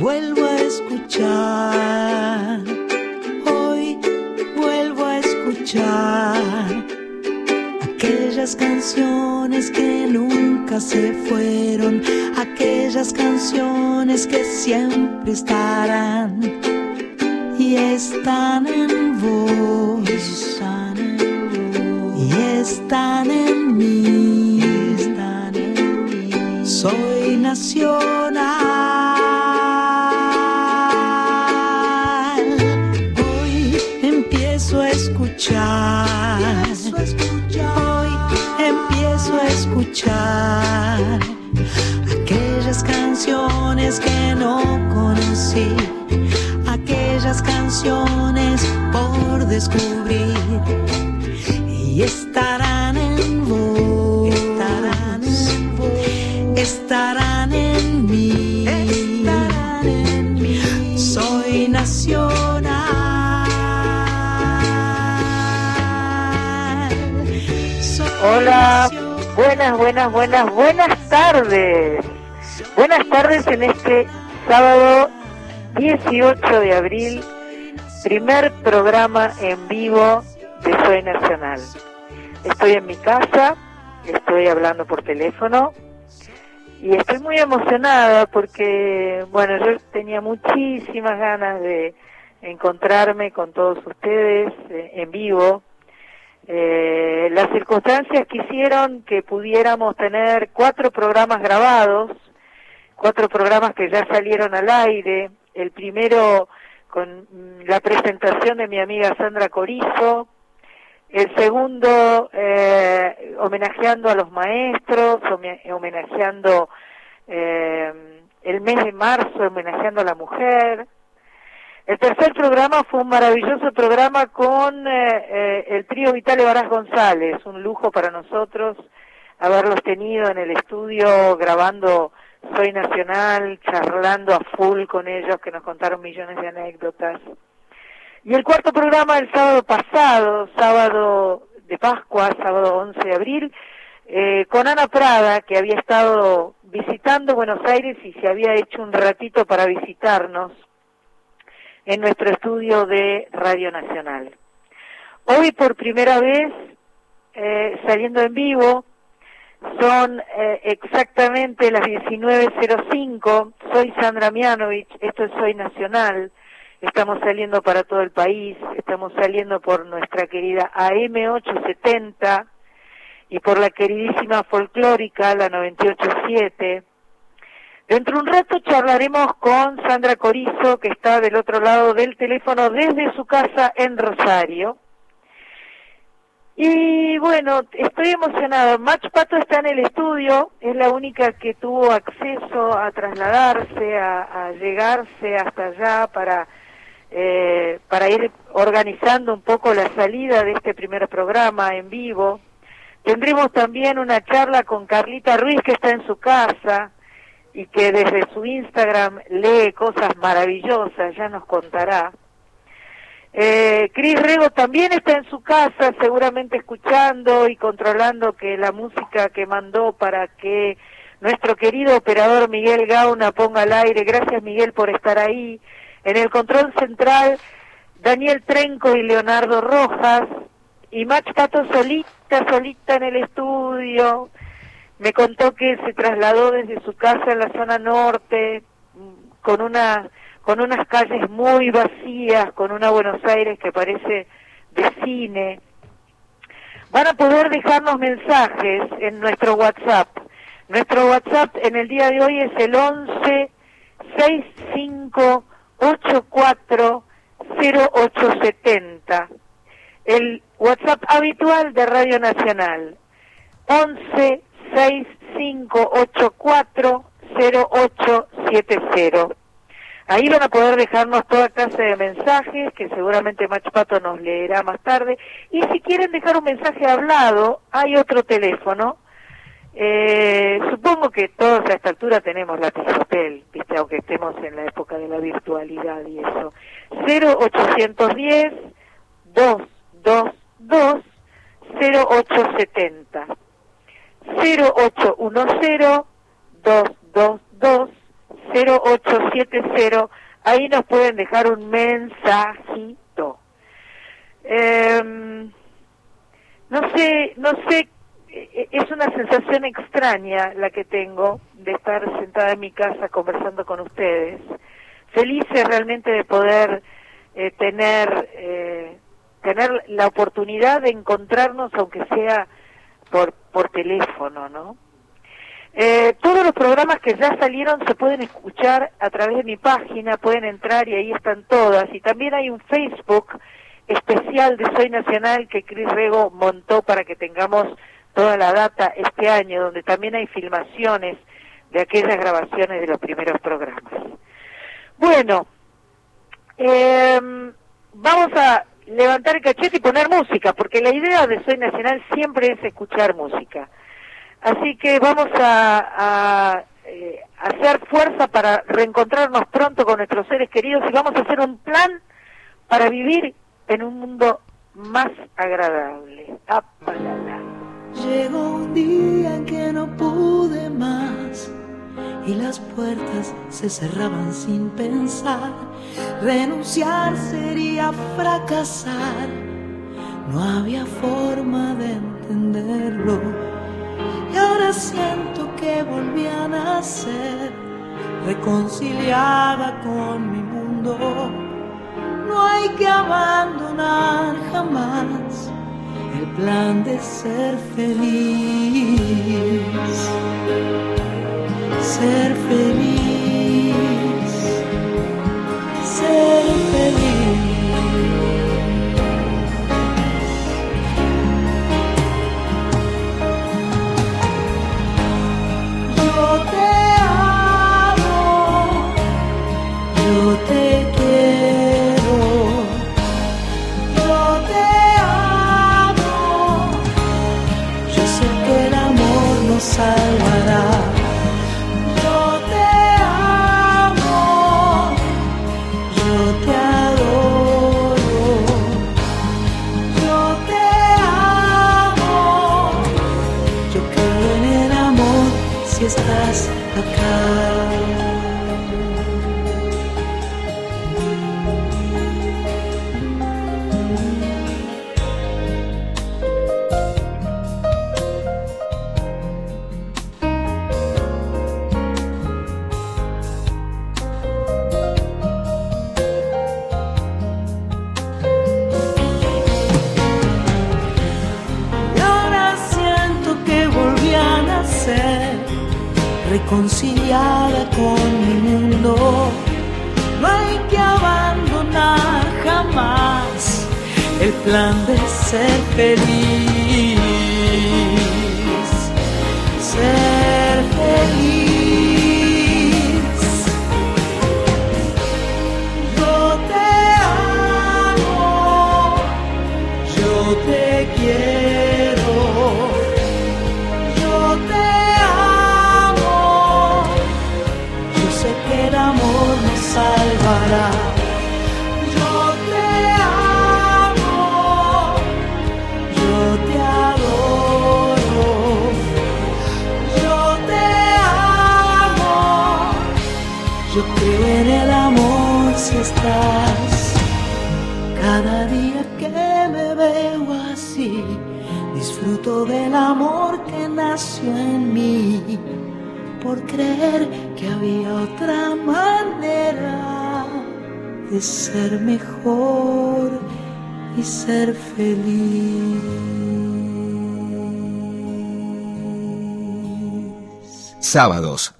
vuelvo a escuchar. Hoy vuelvo a escuchar aquellas canciones que nunca se fueron, aquellas canciones que siempre estarán y están descubrir y estarán en vos, estarán en vos, estarán en mí, estarán en mí. Soy nacional. Soy Hola, nacional. buenas, buenas, buenas, buenas tardes. Buenas tardes en este sábado 18 de abril, primer programa en vivo de Soy Nacional. Estoy en mi casa, estoy hablando por teléfono y estoy muy emocionada porque, bueno, yo tenía muchísimas ganas de encontrarme con todos ustedes eh, en vivo. Eh, las circunstancias quisieron que pudiéramos tener cuatro programas grabados, cuatro programas que ya salieron al aire. El primero con la presentación de mi amiga Sandra Corizo, el segundo eh, homenajeando a los maestros, home- homenajeando eh, el mes de marzo, homenajeando a la mujer. El tercer programa fue un maravilloso programa con eh, eh, el trío Vitale Varas González, un lujo para nosotros haberlos tenido en el estudio grabando Soy Nacional, charlando a full con ellos que nos contaron millones de anécdotas. Y el cuarto programa el sábado pasado, sábado de Pascua, sábado 11 de abril, eh, con Ana Prada, que había estado visitando Buenos Aires y se había hecho un ratito para visitarnos en nuestro estudio de Radio Nacional. Hoy por primera vez, eh, saliendo en vivo, son eh, exactamente las 19.05, soy Sandra Mianovich, esto es Soy Nacional, estamos saliendo para todo el país, estamos saliendo por nuestra querida AM870 y por la queridísima folclórica, la 987. Dentro de un rato charlaremos con Sandra Corizo, que está del otro lado del teléfono desde su casa en Rosario. Y bueno, estoy emocionada. Mach Pato está en el estudio, es la única que tuvo acceso a trasladarse, a, a llegarse hasta allá para, eh, para ir organizando un poco la salida de este primer programa en vivo. Tendremos también una charla con Carlita Ruiz, que está en su casa y que desde su Instagram lee cosas maravillosas, ya nos contará. Eh, Cris Rego también está en su casa, seguramente escuchando y controlando que la música que mandó para que nuestro querido operador Miguel Gauna ponga al aire. Gracias Miguel por estar ahí. En el control central, Daniel Trenco y Leonardo Rojas. Y Mach Pato solita, solita en el estudio. Me contó que se trasladó desde su casa en la zona norte, mm, con una con unas calles muy vacías, con una Buenos Aires que parece de cine. Van a poder dejarnos mensajes en nuestro WhatsApp. Nuestro WhatsApp en el día de hoy es el 11 65 84 0870. El WhatsApp habitual de Radio Nacional. 11 6584 0870. Ahí van a poder dejarnos toda clase de mensajes que seguramente Mach Pato nos leerá más tarde. Y si quieren dejar un mensaje hablado, hay otro teléfono. Eh, supongo que todos a esta altura tenemos y papel, ¿viste? aunque estemos en la época de la virtualidad y eso. 0810 222 0870. 0810 222 0870. Ahí nos pueden dejar un mensajito. Em, no sé, no sé, e-, es una sensación extraña la que tengo de estar sentada en mi casa conversando con ustedes. Felices realmente de poder eh, tener eh, tener la oportunidad de encontrarnos aunque sea por por teléfono, ¿no? Eh, todos los programas que ya salieron se pueden escuchar a través de mi página, pueden entrar y ahí están todas. Y también hay un Facebook especial de Soy Nacional que Cris Rego montó para que tengamos toda la data este año, donde también hay filmaciones de aquellas grabaciones de los primeros programas. Bueno, eh, vamos a levantar el cachete y poner música, porque la idea de Soy Nacional siempre es escuchar música. Así que vamos a, eh, hacer fuerza para reencontrarnos pronto con nuestros seres queridos y vamos a hacer un plan para vivir en un mundo más agradable. Llegó un día en que no pude más y las puertas se cerraban sin pensar. Renunciar sería fracasar. No había forma de entenderlo. Y ahora siento que volví a nacer, reconciliada con mi mundo. No hay que abandonar jamás el plan de ser feliz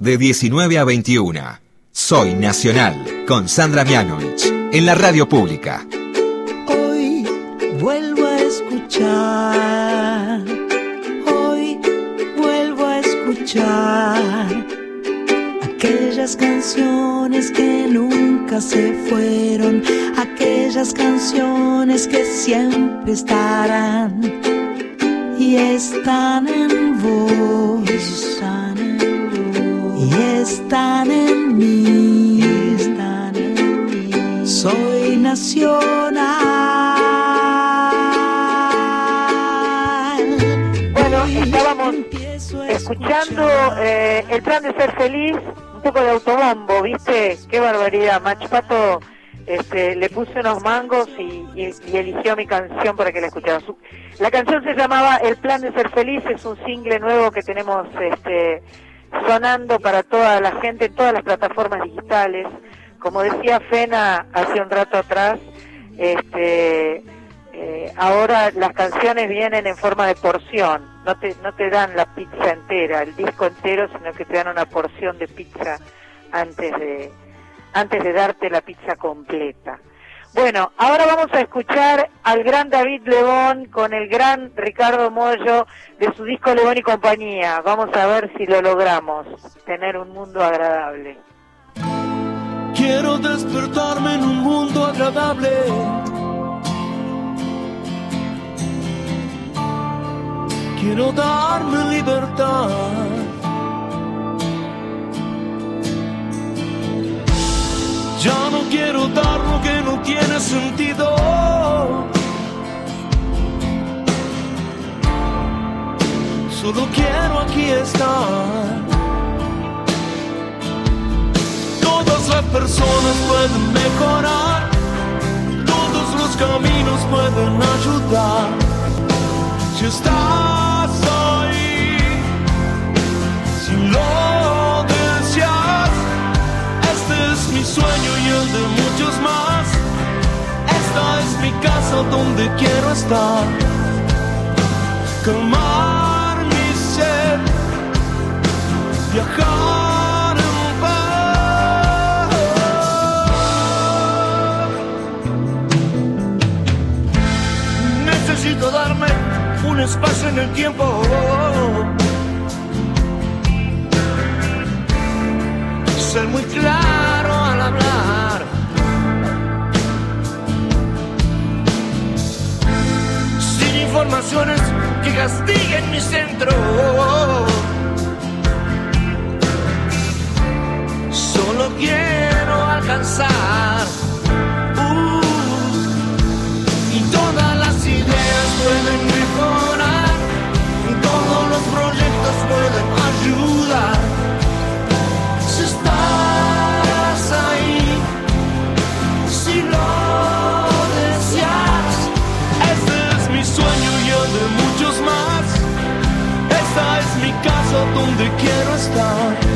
de 19 a 21. Soy Nacional con Sandra Mianovich en la radio pública. Plan de ser feliz un poco de autobombo, ¿viste? Qué barbaridad. Machpato este, le puse unos mangos y, eligió mi canción para que la escucharan. La canción se llamaba El plan de ser feliz, es un single nuevo que tenemos este, sonando para toda la gente en todas las plataformas digitales. Como decía Fena hace un rato atrás, este, eh, ahora las canciones vienen en forma de porción, no te, no te dan la pizza entera, el disco entero, sino que te dan una porción de pizza antes de, antes de darte la pizza completa. Bueno, ahora vamos a escuchar al gran David Lebón con el gran Ricardo Mollo de su disco Lebón y compañía. Vamos a ver si lo logramos, tener un mundo agradable. Quiero despertarme en un mundo agradable quiero darme libertad. Ya no quiero dar lo que no tiene sentido. Solo quiero aquí estar. Todas las personas pueden mejorar. Todos los caminos pueden ayudar. Si estás lo deseas. Este es mi sueño y el de muchos más. Esta es mi casa donde quiero estar. Calmar mi sed, viajar. Necesito darme un espacio en el tiempo ser muy claro al hablar. Sin informaciones que castiguen mi centro. Solo quiero alcanzar. Donde quiero estar.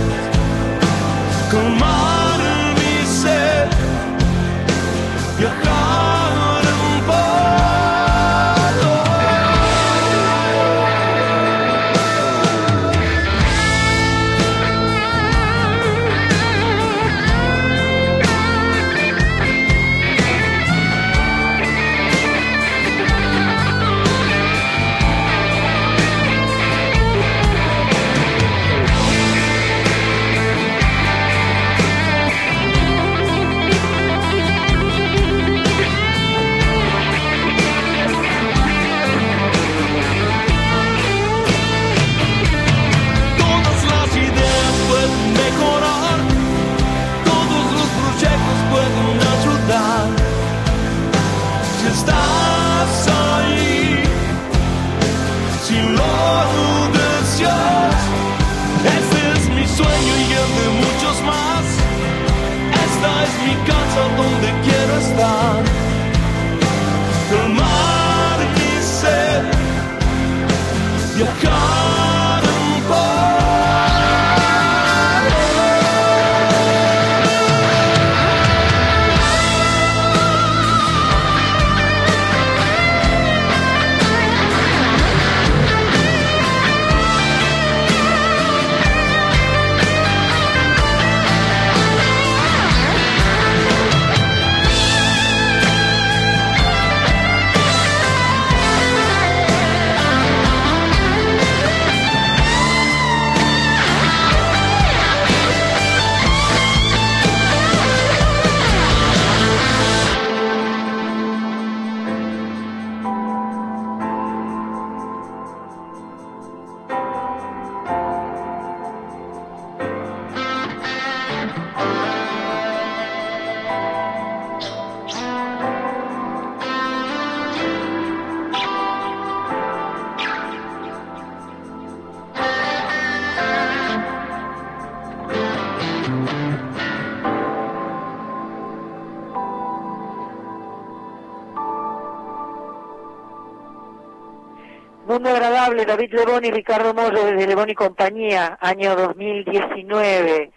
David Lebón y Ricardo Mollo desde Lebón y Compañía, año 2019.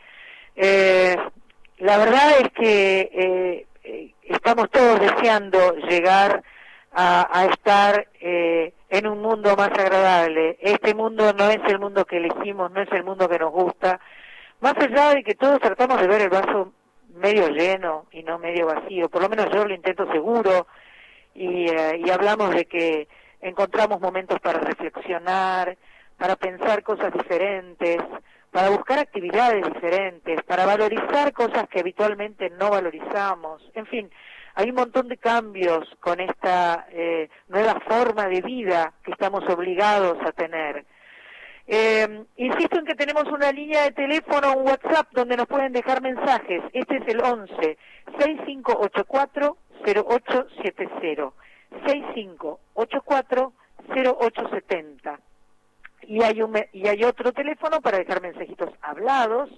Eh, la verdad es que eh, eh, estamos todos deseando llegar a, estar en un mundo más agradable. Este mundo no es el mundo que elegimos, no es el mundo que nos gusta. Más allá de que todos tratamos de ver el vaso medio lleno y no medio vacío, por lo menos yo lo intento seguro y, y hablamos de que encontramos momentos para reflexionar, para pensar cosas diferentes, para buscar actividades diferentes, para valorizar cosas que habitualmente no valorizamos. En fin, hay un montón de cambios con esta eh, nueva forma de vida que estamos obligados a tener. Eh, insisto en que tenemos una línea de teléfono, un WhatsApp donde nos pueden dejar mensajes. Este es el 11 6584 0870. 65840870. Y hay, y hay otro teléfono para dejar mensajitos hablados,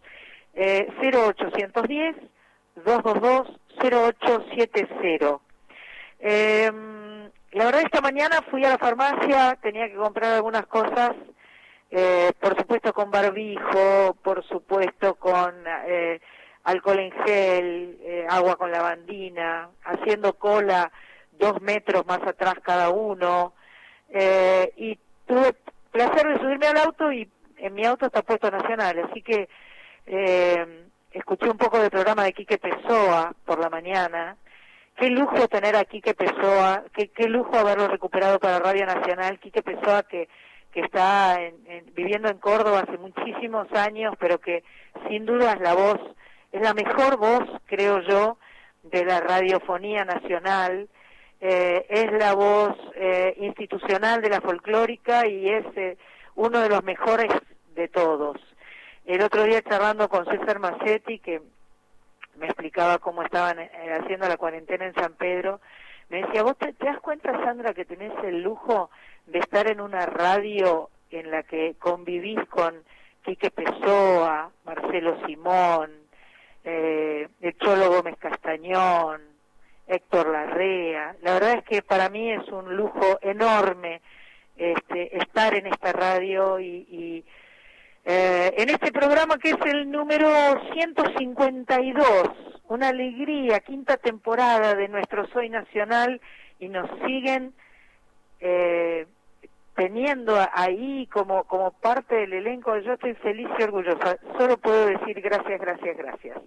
eh, 0810 222 0870. Eh, la verdad esta mañana fui a la farmacia, tenía que comprar algunas cosas, eh, por supuesto con barbijo, por supuesto con eh, alcohol en gel, eh, agua con lavandina, haciendo cola dos metros más atrás cada uno, eh, y tuve placer de subirme al auto y en mi auto está puesto nacional, así que eh, escuché un poco del programa de Quique Pessoa por la mañana. Qué lujo tener a Quique Pessoa, qué, qué lujo haberlo recuperado para Radio Nacional. Quique Pessoa que, que está viviendo en Córdoba hace muchísimos años, pero que sin duda es la voz, es la mejor voz, creo yo, de la radiofonía nacional eh, es la voz eh, institucional de la folclórica y es eh, uno de los mejores de todos. El otro día charlando con César Macetti, que me explicaba cómo estaban haciendo la cuarentena en San Pedro, me decía, ¿vos te, das cuenta, Sandra, que tenés el lujo de estar en una radio en la que convivís con Quique Pessoa, Marcelo Simón, eh, el Cholo Gómez Castañón, Héctor Larrea. La verdad es que para mí es un lujo enorme este, estar en esta radio y, eh, en este programa que es el número 152, una alegría, quinta temporada de nuestro Soy Nacional y nos siguen eh, teniendo ahí como, como parte del elenco. Yo estoy feliz y orgullosa. Solo puedo decir gracias, gracias, gracias.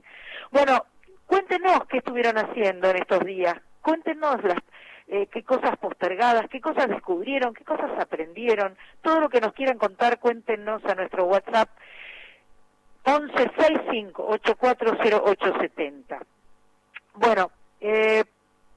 Bueno, Cuéntenos qué estuvieron haciendo en estos días, cuéntenos las, eh, qué cosas postergadas, qué cosas descubrieron, qué cosas aprendieron, todo lo que nos quieran contar, cuéntenos a nuestro WhatsApp 1165-840870. Bueno, eh,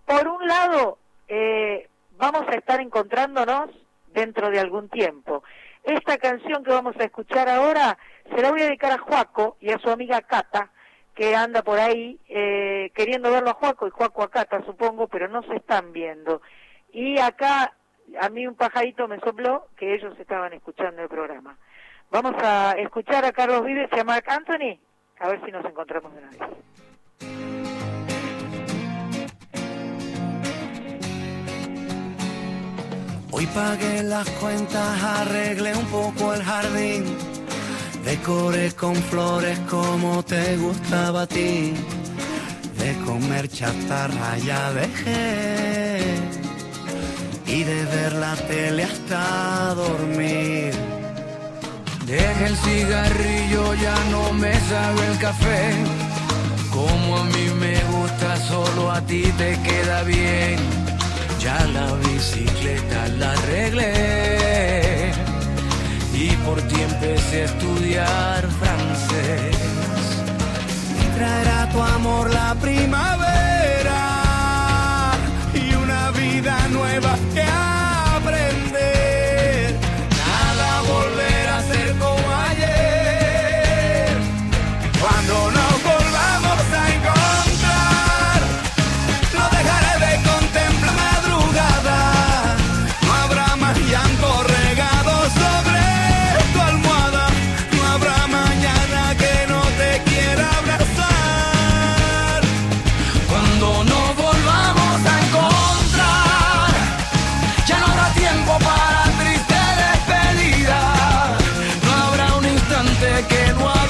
por un lado, eh, vamos a estar encontrándonos dentro de algún tiempo. Esta canción que vamos a escuchar ahora se la voy a dedicar a Juaco y a su amiga Cata, que anda por ahí eh, queriendo verlo a Juaco y Juaco está, supongo, pero no se están viendo. Y acá a mí un pajarito me sopló que ellos estaban escuchando el programa. Vamos a escuchar a Carlos Vives y a Mark Anthony, a ver si nos encontramos de una vez. Hoy pagué las cuentas, arreglé un poco el jardín Decoré con flores como te gustaba a ti. De comer chatarra ya dejé. Y de ver la tele hasta dormir. Deja el cigarrillo, ya no me sabe el café. Como a mí me gusta, solo a ti te queda bien. Ya la bicicleta la arreglé y por ti empecé a estudiar francés. Traerá tu amor la primavera y una vida nueva que aprender. que no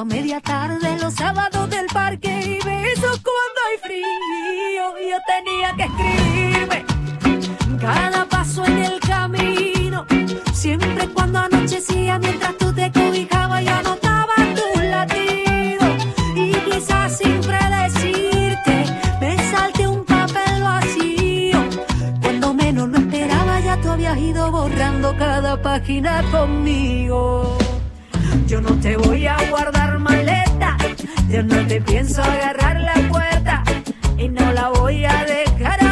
A media tarde, los sábados del parque y besos cuando hay frío. Yo tenía que escribirme cada paso en el camino. Siempre cuando anochecía, mientras tú te cobijabas, yo anotaba tus latidos. Y quizás sin predecirte, me salté un papel vacío. Cuando menos lo esperaba, ya tú habías ido borrando cada página conmigo. Yo no te voy a guardar maleta, yo no te pienso agarrar la puerta y no la voy a dejar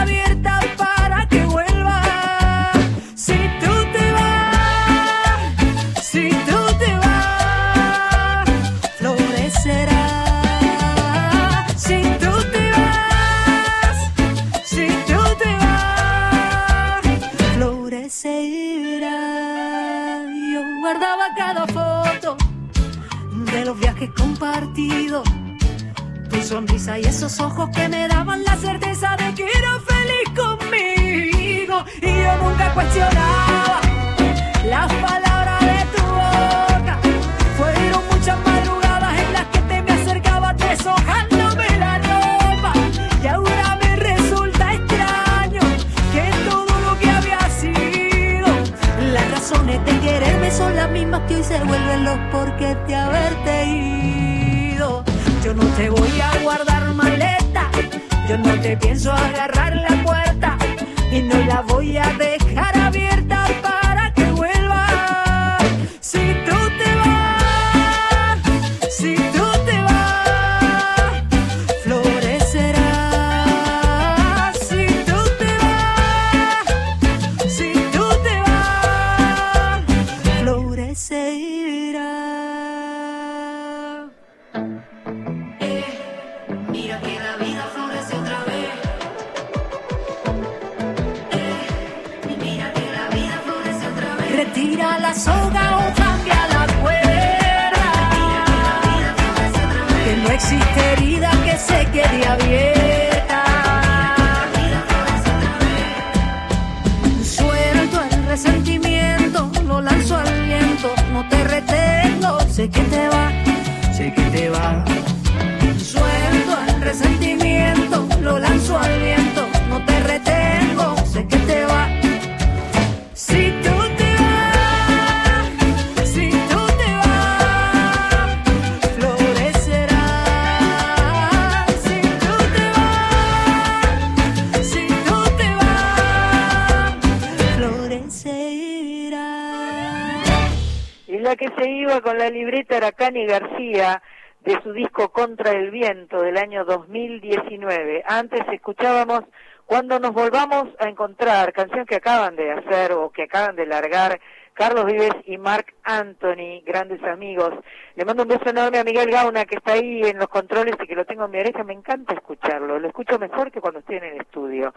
sonrisa y esos ojos que me daban la certeza de que eras feliz conmigo. Y yo nunca cuestionaba las palabras de tu boca. Fueron muchas madrugadas en las que te me acercabas deshojándome la ropa. Y ahora me resulta extraño que todo lo que había sido, las razones de quererme son las mismas que hoy se vuelven los porqués de haberte ido. Yo no te voy a guardar maleta, yo no te pienso agarrar la puerta y no la voy a dejar Antes escuchábamos Cuando nos volvamos a encontrar, canción que acaban de hacer o que acaban de largar Carlos Vives y Marc Anthony, grandes amigos. Le mando un beso enorme a Miguel Gauna que está ahí en los controles y que lo tengo en mi oreja. Me encanta escucharlo, lo escucho mejor que cuando estoy en el estudio.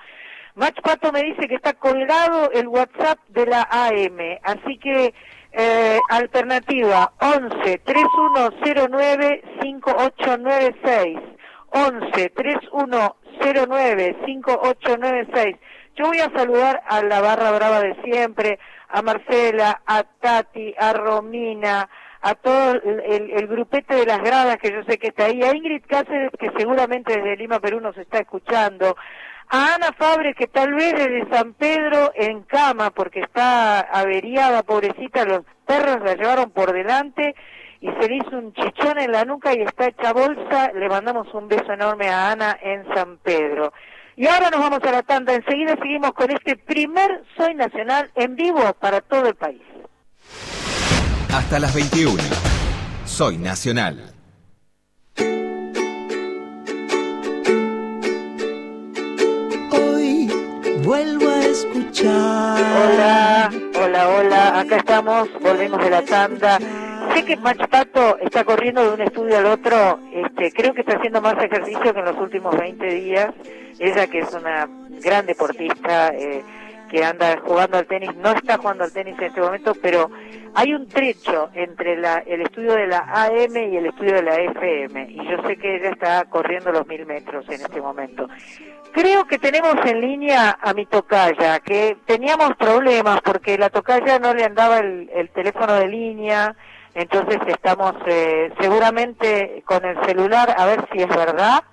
Mach Pato me dice que está colgado el WhatsApp de la AM, así que eh, alternativa 11 3109 5896 11 3109 5896 Yo voy a saludar a la barra brava de siempre, a Marcela, a Tati, a Romina, a todo el- el grupete de las gradas que yo sé que está ahí, a Ingrid Cáceres que seguramente desde Lima, Perú nos está escuchando, a Ana Fabre que tal vez desde San Pedro en cama porque está averiada, pobrecita, los perros la llevaron por delante y se le hizo un chichón en la nuca y está hecha bolsa, le mandamos un beso enorme a Ana en San Pedro. Y ahora nos vamos a la tanda, enseguida seguimos con este primer Soy Nacional en vivo para todo el país. Hasta las 21. Soy Nacional. Hoy vuelvo a escuchar. Hola, hola, hola, acá estamos, volvemos de la tanda. Sé que Machapato está corriendo de un estudio al otro, este, creo que está haciendo más ejercicio que en los últimos 20 días. Ella que es una gran deportista, eh, que anda jugando al tenis, no está jugando al tenis en este momento, pero hay un trecho entre la, el estudio de la AM y el estudio de la FM, y yo sé que ella está corriendo los mil metros en este momento. Creo que tenemos en línea a mi tocaya, que teníamos problemas porque la tocaya no le andaba el teléfono de línea, entonces estamos eh, seguramente con el celular a ver si es verdad.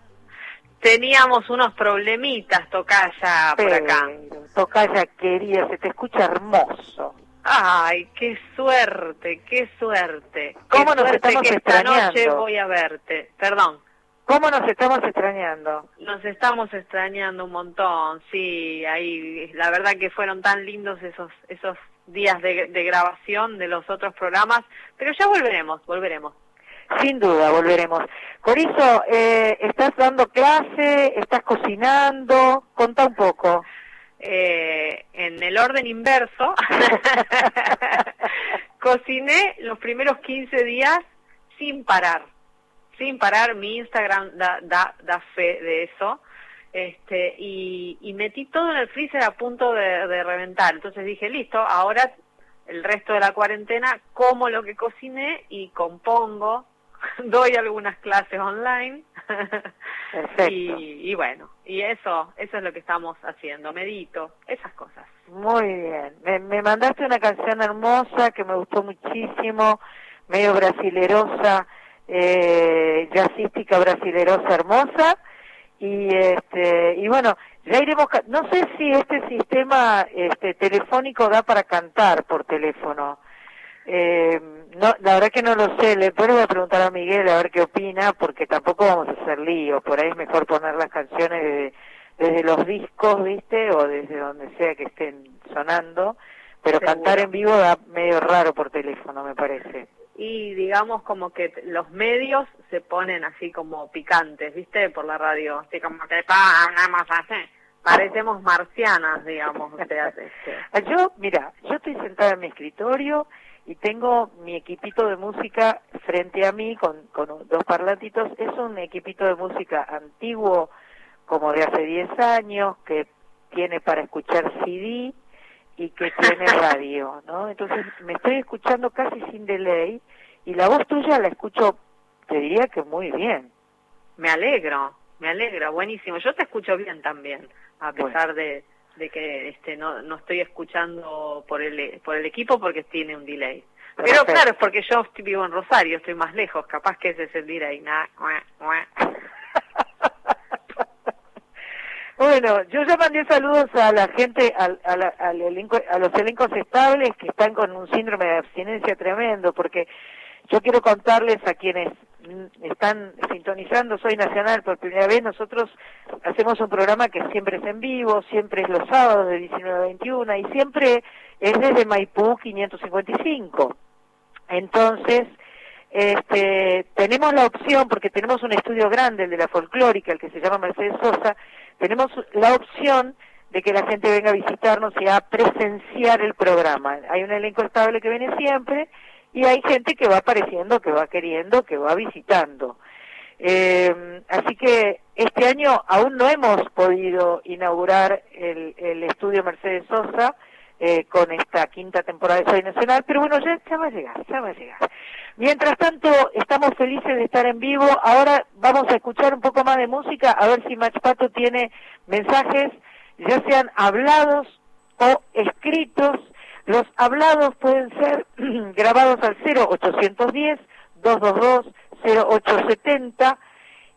Teníamos unos problemitas, Tocaya, por acá. Tocaya querida, se te escucha hermoso. Ay, qué suerte, qué suerte. ¿Cómo qué nos suerte estamos que esta noche extrañando? voy a verte. Perdón, ¿Cómo nos estamos extrañando? nos estamos extrañando un montón, sí, ahí la verdad que fueron tan lindos esos esos días de, de grabación de los otros programas, pero ya volveremos, volveremos. Sin duda, volveremos. Corizo, eh, ¿estás dando clase? ¿Estás cocinando? Contá un poco. Eh, en el orden inverso, cociné los primeros 15 días sin parar, sin parar, mi Instagram da, da, da fe de eso, este, y, y metí todo en el freezer a punto de, de reventar, entonces dije, listo, ahora el resto de la cuarentena como lo que cociné y compongo, doy algunas clases online, Perfecto. y, y bueno, y eso, eso es lo que estamos haciendo, medito, esas cosas. Muy bien. Me, me mandaste una canción hermosa que me gustó muchísimo, medio brasilerosa, eh, jazzística brasilerosa hermosa. Y este y bueno, ya iremos. No sé si este sistema este telefónico da para cantar por teléfono. Eh, no, la verdad que no lo sé. Le voy a preguntar a Miguel a ver qué opina, porque tampoco vamos a hacer lío. Por ahí es mejor poner las canciones desde, desde los discos, ¿viste? O desde donde sea que estén sonando. Pero Seguro. cantar en vivo da medio raro por teléfono, me parece. Y digamos como que los medios se ponen así como picantes, ¿viste? Por la radio, así como que pa, hablamos así. Parecemos marcianas, digamos, o sea, este, Yo, mira, yo estoy sentada en mi escritorio y tengo mi equipito de música frente a mí con, con dos parlantitos. Es un equipito de música antiguo, como de hace 10 años, que tiene para escuchar CD y que tiene radio, ¿no? Entonces me estoy escuchando casi sin delay y la voz tuya la escucho, te diría que muy bien. me alegro, me alegro, buenísimo. Yo te escucho bien también, a Bueno. pesar de, de que este no, no estoy escuchando por el por el equipo porque tiene un delay. Pero claro, es porque yo vivo en Rosario, estoy más lejos, capaz que ese es el delay. Nah, mua. Bueno, yo ya mandé saludos a la gente, al, a, la- elenco- a los elencos estables que están con un síndrome de abstinencia tremendo, porque yo quiero contarles a quienes están sintonizando Soy Nacional por primera vez, nosotros hacemos un programa que siempre es en vivo, siempre es los sábados de 19 a 21 y siempre es desde Maipú 555. Entonces, este, tenemos la opción, porque tenemos un estudio grande, el de la folclórica, el que se llama Mercedes Sosa, tenemos la opción de que la gente venga a visitarnos y a presenciar el programa. Hay un elenco estable que viene siempre y hay gente que va apareciendo, que va queriendo, que va visitando. Eh, así que este año aún no hemos podido inaugurar el, el estudio Mercedes Sosa eh, con esta quinta temporada de Soy Nacional, pero bueno, ya, ya va a llegar, ya va a llegar. Mientras tanto, estamos felices de estar en vivo. Ahora vamos a escuchar un poco más de música, a ver si Machpato tiene mensajes, ya sean hablados o escritos. Los hablados pueden ser grabados al 0810-222-0870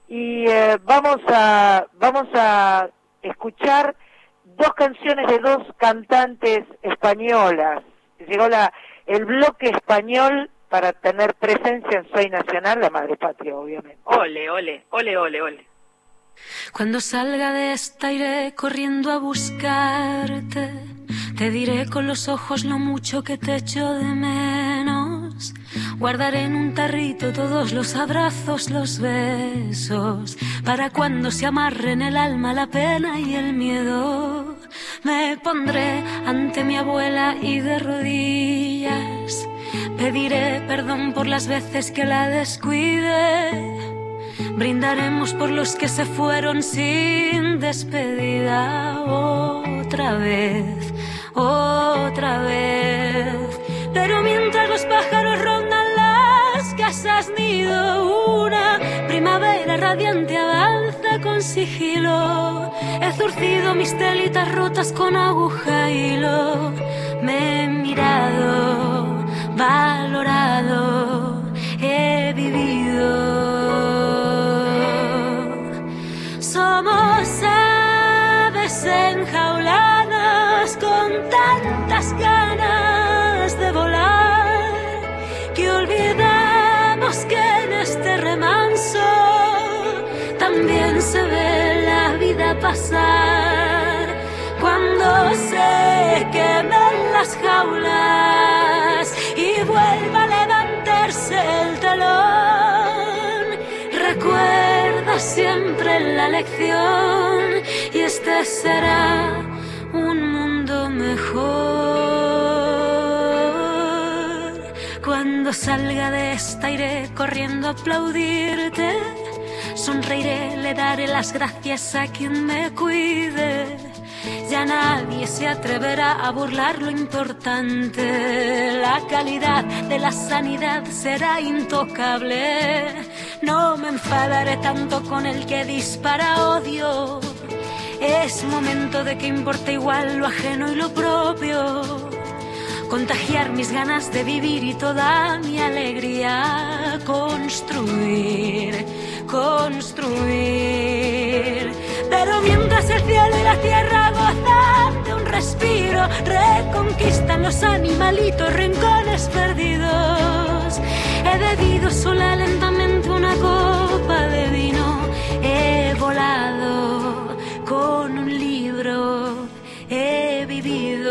y eh, vamos a vamos a escuchar dos canciones de dos cantantes españolas. Llegó la el bloque español para tener presencia en Soy Nacional, la madre patria, obviamente. Ole, ole, ole, ole, ole. Cuando salga de esta iré corriendo a buscarte. Te diré con los ojos lo mucho que te echo de menos. Guardaré en un tarrito todos los abrazos, los besos, para cuando se amarren el alma, la pena y el miedo. Me pondré ante mi abuela y de rodillas pediré perdón por las veces que la descuide. Brindaremos por los que se fueron sin despedida otra vez, otra vez. Pero mientras los pájaros rondan las casas nido, una primavera radiante avanza con sigilo. He zurcido mis telitas rotas con aguja y hilo. Me he mirado, valorado, he vivido. Somos aves enjauladas con tantas ganas que en este remanso también se ve la vida pasar. Cuando se quemen las jaulas y vuelva a levantarse el telón, recuerda siempre la lección y este será Cuando salga de esta iré corriendo a aplaudirte. Sonreiré, le daré las gracias a quien me cuide. Ya nadie se atreverá a burlar lo importante. La calidad de la sanidad será intocable. No me enfadaré tanto con el que dispara odio. Es momento de que importe igual lo ajeno y lo propio contagiar mis ganas de vivir y toda mi alegría, construir, construir. Pero mientras el cielo y la tierra gozan de un respiro, reconquistan los animalitos rincones perdidos. He bebido sola lentamente una copa de vino, he volado con un libro, he vivido.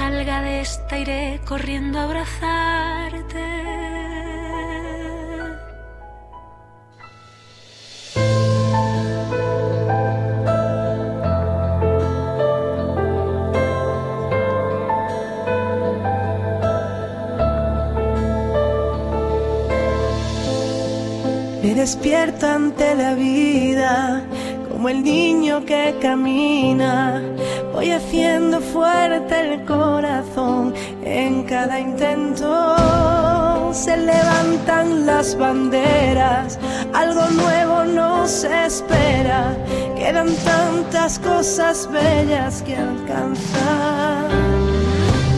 Salga de esta iré corriendo a abrazarte. Me despierto ante la vida como el niño que camina. Voy haciendo fuerte el corazón en cada intento. Se levantan las banderas, algo nuevo nos espera. Quedan tantas cosas bellas que alcanzar.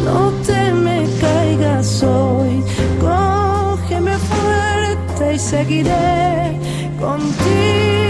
No te me caigas hoy, cógeme fuerte y seguiré contigo.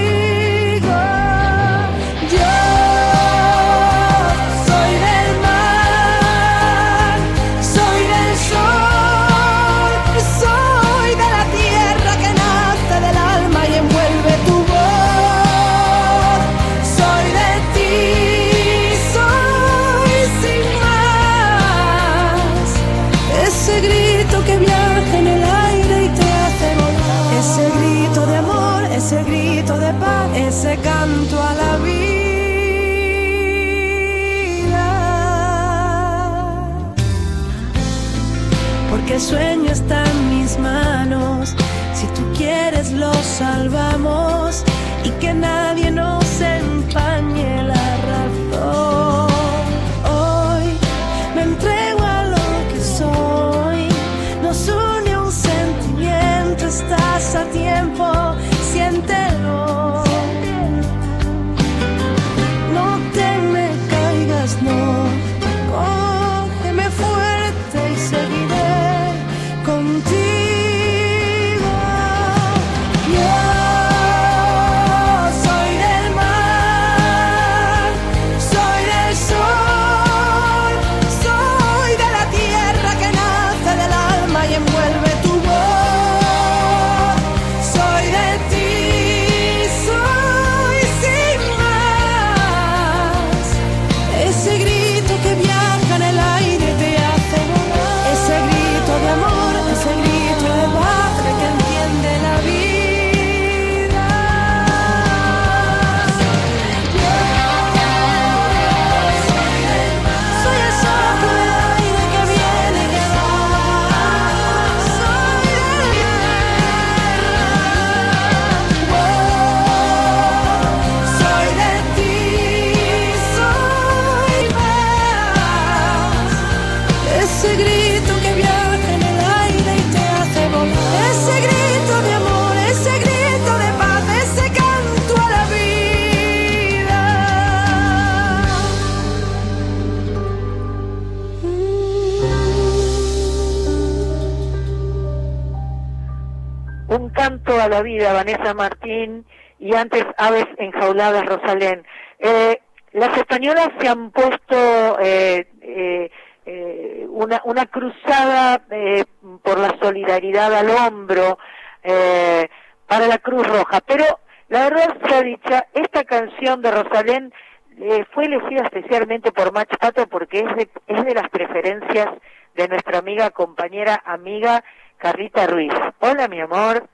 El sueño está en mis manos. Si tú quieres lo salvamos y que nadie la vida, Vanessa Martín, y antes Aves enjauladas, Rosalén. Eh, las españolas se han puesto eh, eh, eh, una, una cruzada eh, por la solidaridad al hombro para la Cruz Roja, pero la verdad sea dicha, esta canción de Rosalén fue elegida especialmente por Mach Pato porque es de, es de las preferencias de nuestra amiga, compañera, amiga Carlita Ruiz. Hola, mi amor.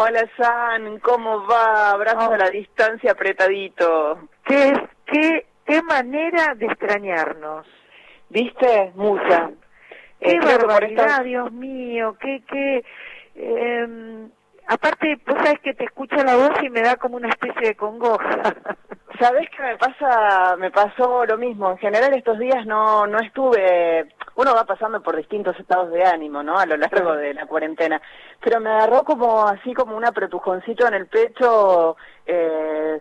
Hola San, ¿cómo va? Abrazo Oh. a la distancia apretadito. ¿Qué, qué, qué manera de extrañarnos. ¿Viste? Mucha. Qué Eh, barbaridad, esta- Dios mío, qué, qué... eh, aparte, vos sabés que te escucho la voz y me da como una especie de congoja. ¿Sabés qué me pasa? Me pasó lo mismo. En general estos días no, no estuve... Uno va pasando por distintos estados de ánimo, ¿no? A lo largo de la cuarentena. Pero me agarró como así como un apretujoncito en el pecho, eh,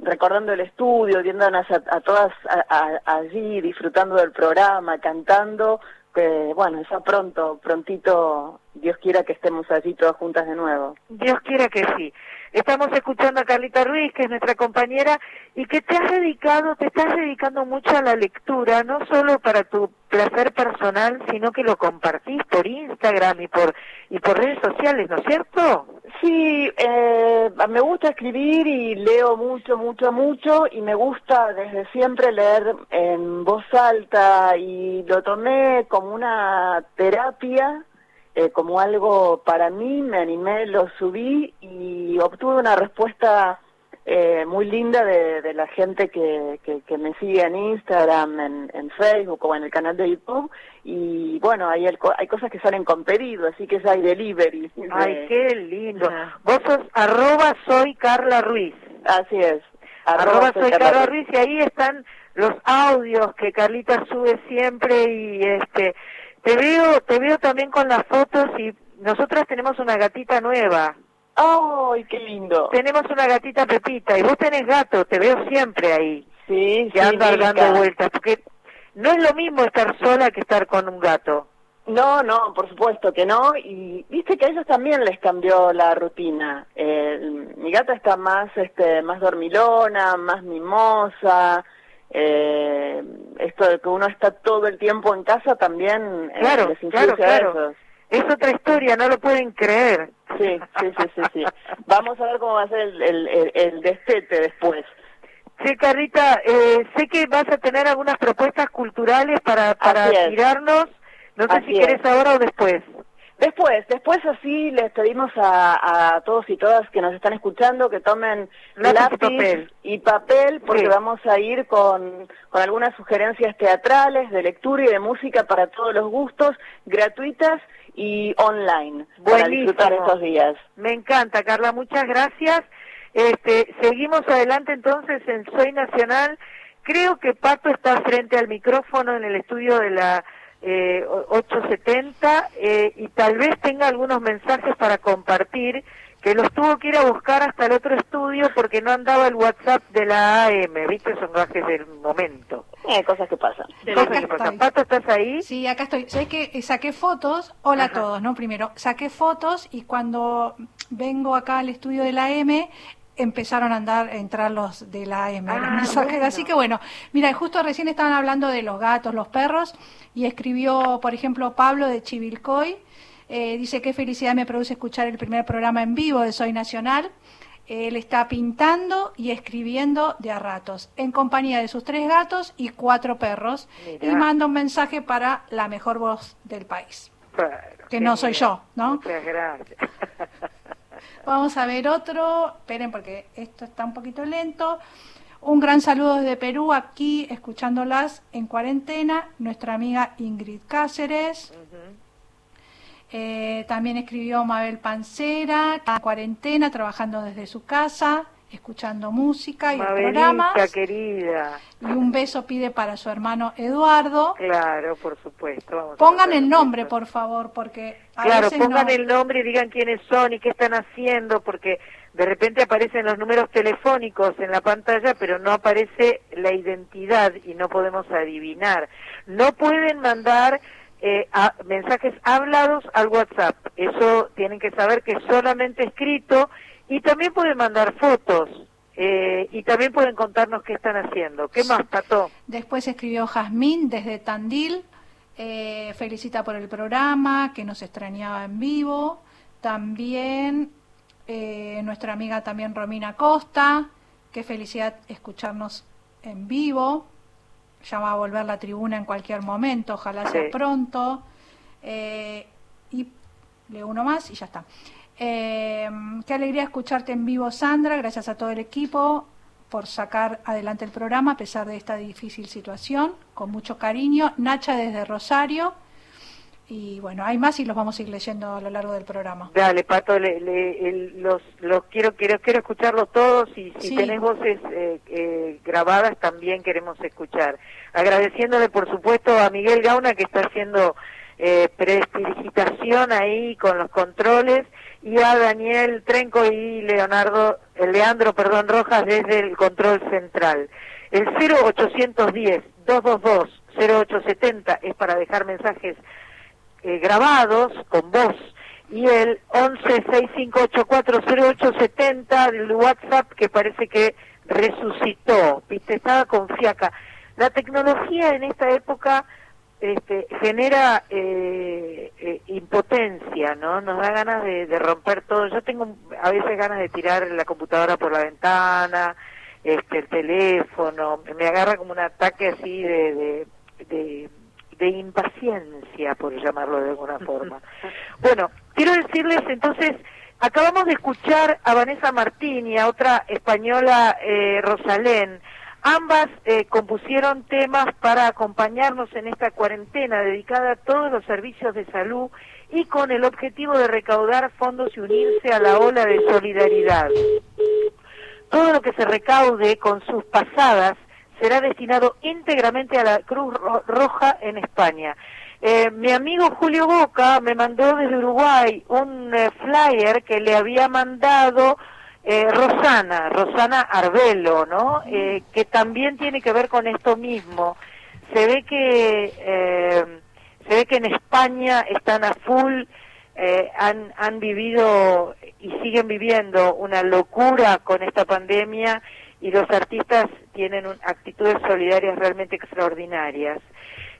recordando el estudio, viéndonos a, a todas a- a- allí, disfrutando del programa, cantando. Bueno, ya pronto, prontito, Dios quiera que estemos allí todas juntas de nuevo. Dios quiera que sí. Estamos escuchando a Carlita Ruiz, que es nuestra compañera, y que te has dedicado, te estás dedicando mucho a la lectura, no solo para tu placer personal, sino que lo compartís por Instagram y por y por redes sociales, ¿no es cierto? Sí, eh, me gusta escribir y leo mucho, mucho, mucho y me gusta desde siempre leer en voz alta y lo tomé como una terapia eh, como algo para mí, me animé, lo subí y obtuve una respuesta eh, muy linda de, la gente que, que, me sigue en Instagram, en, Facebook o en el canal de YouTube. Y bueno, hay, hay cosas que salen con pedido, así que ya hay delivery. Ay, qué lindo. Vos sos arroba soy Carla Ruiz. Así es. Arroba, soy Carla Ruiz y ahí están los audios que Carlita sube siempre y este te veo, te veo también con las fotos y nosotras tenemos una gatita nueva. ¡Ay, qué lindo! Tenemos una gatita Pepita y vos tenés gato, te veo siempre ahí. Sí, que anda dando vueltas, porque no es lo mismo estar sola que estar con un gato. No, no, por supuesto que no. Y viste que a ellos también les cambió la rutina. mi gata está más, este, más dormilona, más mimosa. Eh, esto de que uno está todo el tiempo en casa también eh, claro, claro, claro. Es otra historia, no lo pueden creer. Sí, sí, sí, sí. Vamos a ver cómo va a ser el, el, el, destete después. Sí, Carlita, eh, sé que vas a tener algunas propuestas culturales para, para tirarnos. No sé si quieres ahora o después. Después, después así les pedimos a, todos y todas que nos están escuchando que tomen lápiz, y papel, porque vamos a ir con, con algunas sugerencias teatrales, de lectura y de música para todos los gustos, gratuitas y online, para disfrutar estos días. Me encanta, Carla, muchas gracias. Este, seguimos adelante entonces en Soy Nacional. Creo que Pato está frente al micrófono en el estudio de la eh, 870 eh, y tal vez tenga algunos mensajes para compartir que los tuvo que ir a buscar hasta el otro estudio porque no andaba el WhatsApp de la AM, ¿viste? Son gajes del momento. Eh, cosas que pasan. Cosas que pasan. Pato, ¿estás ahí? Sí, acá estoy. Sé que eh, saqué fotos, hola a todos, ¿no? Primero, saqué fotos y cuando vengo acá al estudio de la AM, empezaron a andar, a entrar los de la AM, ah, Así que bueno, mira, justo recién estaban hablando de los gatos, los perros, y escribió, por ejemplo, Pablo de Chivilcoy, eh, dice qué felicidad me produce escuchar el primer programa en vivo de Soy Nacional. Él está pintando y escribiendo de a ratos, en compañía de sus tres gatos y cuatro perros, y manda un mensaje para la mejor voz del país. que no soy yo, ¿no? Muchas gracias. Vamos a ver otro. Esperen porque esto está un poquito lento. Un gran saludo desde Perú, aquí escuchándolas en cuarentena, nuestra amiga Ingrid Cáceres. Eh, también escribió Mabel Pancera, en cuarentena, trabajando desde su casa escuchando música y programas. querida. Y un beso pide para su hermano Eduardo. Claro, por supuesto. pongan el nombre, por favor, porque a Claro, pongan el nombre y digan quiénes son y qué están haciendo, porque de repente aparecen los números telefónicos en la pantalla, pero no aparece la identidad y no podemos adivinar. No pueden mandar eh, mensajes hablados al WhatsApp. Eso tienen que saber que es solamente escrito y también pueden mandar fotos. Eh, y también pueden contarnos qué están haciendo. ¿Qué más, Pato? Después escribió Jazmín desde Tandil, eh, felicita por el programa, que nos extrañaba en vivo. También eh, nuestra amiga también Romina Costa, qué felicidad escucharnos en vivo. Ya va a volver la tribuna en cualquier momento, ojalá sea pronto. y leo uno más y ya está. Eh, qué alegría escucharte en vivo, Sandra. Gracias a todo el equipo por sacar adelante el programa a pesar de esta difícil situación. Con mucho cariño. Nacha desde Rosario. Y bueno, hay más y los vamos a ir leyendo a lo largo del programa. Dale, Pato, los, los quiero, quiero, quiero escucharlos todos y si tenés voces eh, eh, grabadas también queremos escuchar. Agradeciéndole, por supuesto, a Miguel Gauna que está haciendo eh, ahí con los controles y a Daniel Trenco y Leonardo, eh, Leandro perdón, Rojas desde el control central. El 0810-222-0870 es para dejar mensajes eh, grabados con voz y el 1165840870, el WhatsApp que parece que resucitó, viste, estaba con fiaca. La tecnología en esta época este, genera eh, eh, impotencia, ¿no? Nos da ganas de, de, romper todo. Yo tengo a veces ganas de tirar la computadora por la ventana, este, el teléfono, me agarra como un ataque así de, de, de, de impaciencia, por llamarlo de alguna forma. Bueno, quiero decirles entonces, acabamos de escuchar a Vanessa Martini, a otra española, eh, Rosalén, Ambas eh, compusieron temas para acompañarnos en esta cuarentena dedicada a todos los servicios de salud y con el objetivo de recaudar fondos y unirse a la ola de solidaridad. Todo lo que se recaude con sus pasadas será destinado íntegramente a la Cruz Roja en España. Eh, mi amigo Julio Boca me mandó desde Uruguay un eh, flyer que le había mandado eh, Rosana, Rosana Arbelo, ¿no? Eh, que también tiene que ver con esto mismo. Se ve que eh, se ve que en España están a full, eh, han, han vivido y siguen viviendo una locura con esta pandemia y los artistas tienen un, actitudes solidarias realmente extraordinarias.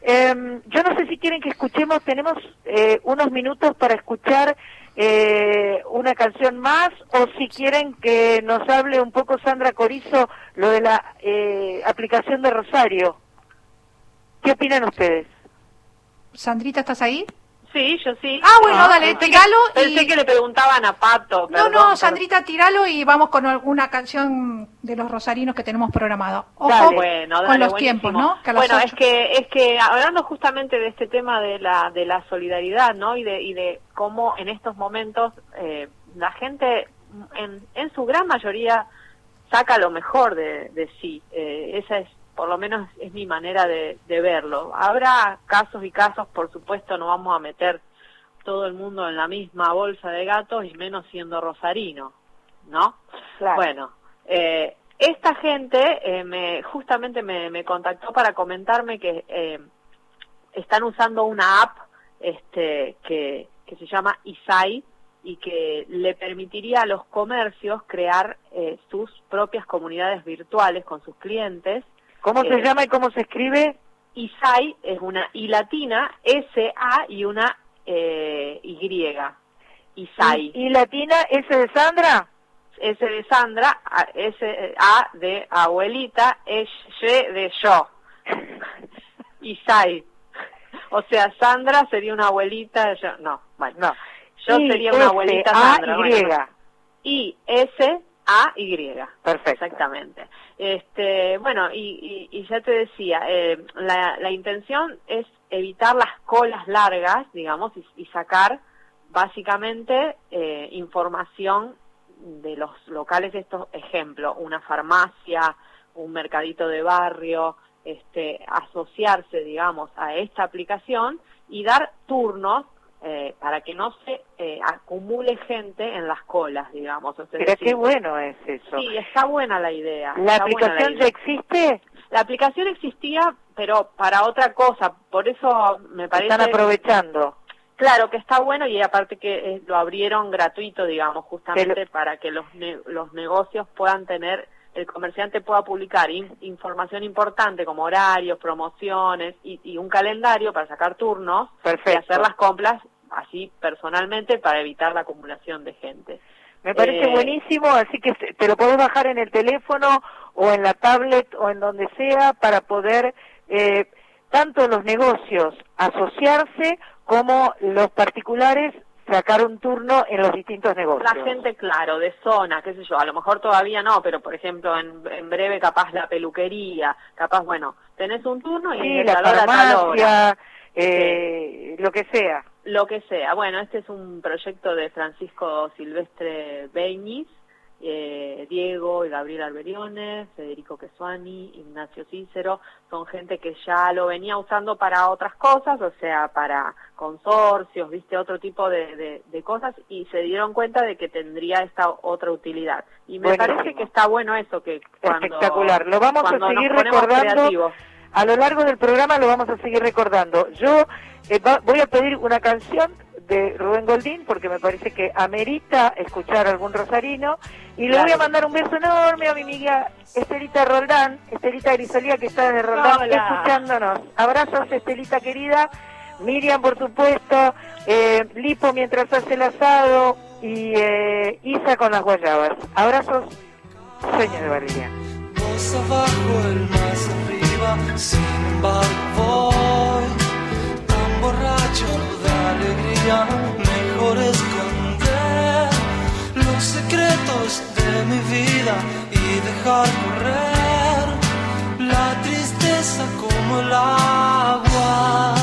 Eh, yo no sé si quieren que escuchemos, tenemos eh, unos minutos para escuchar eh, una canción más o si quieren que nos hable un poco Sandra Corizo lo de la eh, aplicación de Rosario. ¿Qué opinan ustedes? Sandrita, ¿estás ahí? Sí, yo sí. Ah, bueno, ah, dale, tiralo. Pensé que le preguntaban a Pato. no, no, Sandrita, tiralo y vamos con alguna canción de los rosarinos que tenemos programado. Ojo dale, bueno, dale, con los buenísimo. tiempos, ¿no? Que bueno, es que es que hablando justamente de este tema de la de la solidaridad, ¿no? Y de y de cómo en estos momentos eh, la gente en en su gran mayoría saca lo mejor de, de sí. Eh, esa es por lo menos es mi manera de, de, verlo. Habrá casos y casos, por supuesto, no vamos a meter todo el mundo en la misma bolsa de gatos y menos siendo rosarino, ¿no? Claro. Bueno, eh, esta gente eh, me, justamente me, me, contactó para comentarme que eh, están usando una app este, que, que se llama Isai y que le permitiría a los comercios crear eh, sus propias comunidades virtuales con sus clientes ¿Cómo se llama y cómo se escribe? ISAI es una I latina, S-A y una eh, Y. ISAI. ¿Y, ¿Y, latina S de Sandra? S de Sandra, S A de abuelita, S de yo. ISAI. O sea, Sandra sería una abuelita, yo, no, bueno, no. Yo I, sería una abuelita A, Sandra. Y. Bueno, I, S, a Y. Perfecto. Exactamente. Este, bueno, y, y, y ya te decía, eh, la, la, intención es evitar las colas largas, digamos, y, y sacar básicamente eh, información de los locales, estos ejemplos, una farmacia, un mercadito de barrio, este, asociarse, digamos, a esta aplicación y dar turnos eh, para que no se eh, acumule gente en las colas, digamos. O sea, Pero qué bueno es eso. Sí, está buena la idea. ¿La aplicación la ya existe? La aplicación existía, pero para otra cosa. Por eso me parece... Están aprovechando. Claro, que está bueno y aparte que eh, lo abrieron gratuito, digamos, justamente para que los, ne los negocios puedan tener el comerciante pueda publicar in información importante como horarios, promociones y, y, un calendario para sacar turnos Perfecto. y hacer las compras así personalmente para evitar la acumulación de gente. Me parece eh, buenísimo, así que te lo podés bajar en el teléfono o en la tablet o en donde sea para poder eh, tanto los negocios asociarse como los particulares sacar un turno en los distintos negocios. La gente, claro, de zona, qué sé yo, a lo mejor todavía no, pero por ejemplo, en, en breve capaz la peluquería, capaz, bueno, tenés un turno y sí, la a hora. Eh, sí. lo que sea. Lo que sea. Bueno, este es un proyecto de Francisco Silvestre Beñiz, eh, Diego y Gabriel Alberiones, Federico Quesuani, Ignacio Cícero, son gente que ya lo venía usando para otras cosas, o sea, para consorcios, viste, otro tipo de, de, de cosas, y se dieron cuenta de que tendría esta otra utilidad. Y me Buenísimo. parece que está bueno eso, que cuando, Espectacular, lo vamos a seguir recordando. Creativos. A lo largo del programa lo vamos a seguir recordando. Yo eh, va, voy a pedir una canción de Rubén Goldín porque me parece que amerita escuchar algún rosarino. Y le voy a mandar un beso enorme a mi amiga Estelita Roldán, Estelita Grisolía que está desde Roldán Hola. escuchándonos. Abrazos Estelita querida, Miriam por supuesto, eh, Lipo mientras hace el asado y eh, Isa con las guayabas. Abrazos, sueño de Valeriano. Vos abajo, el más arriba, sin embargo mejor esconder los secretos de mi vida y dejar correr la tristeza como el agua.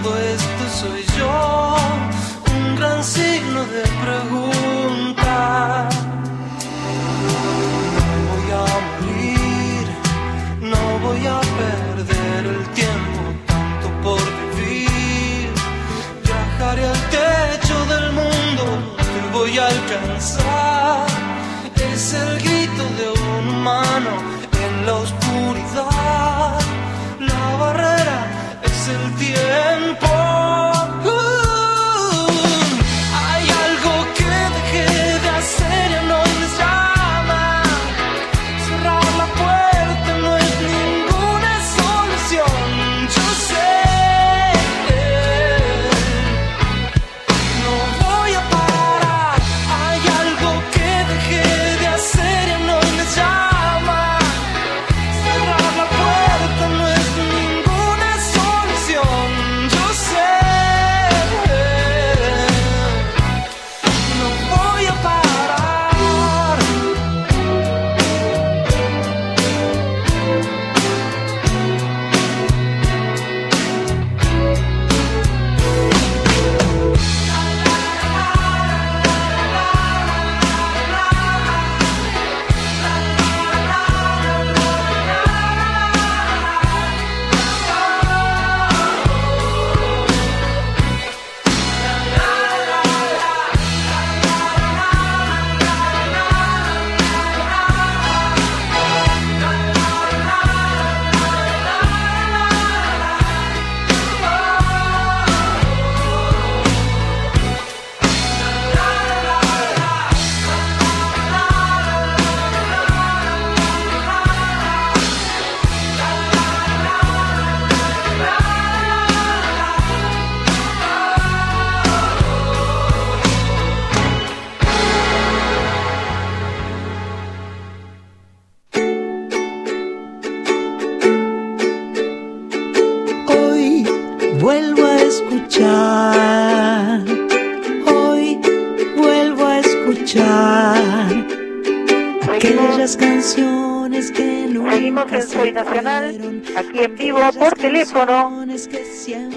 Todo esto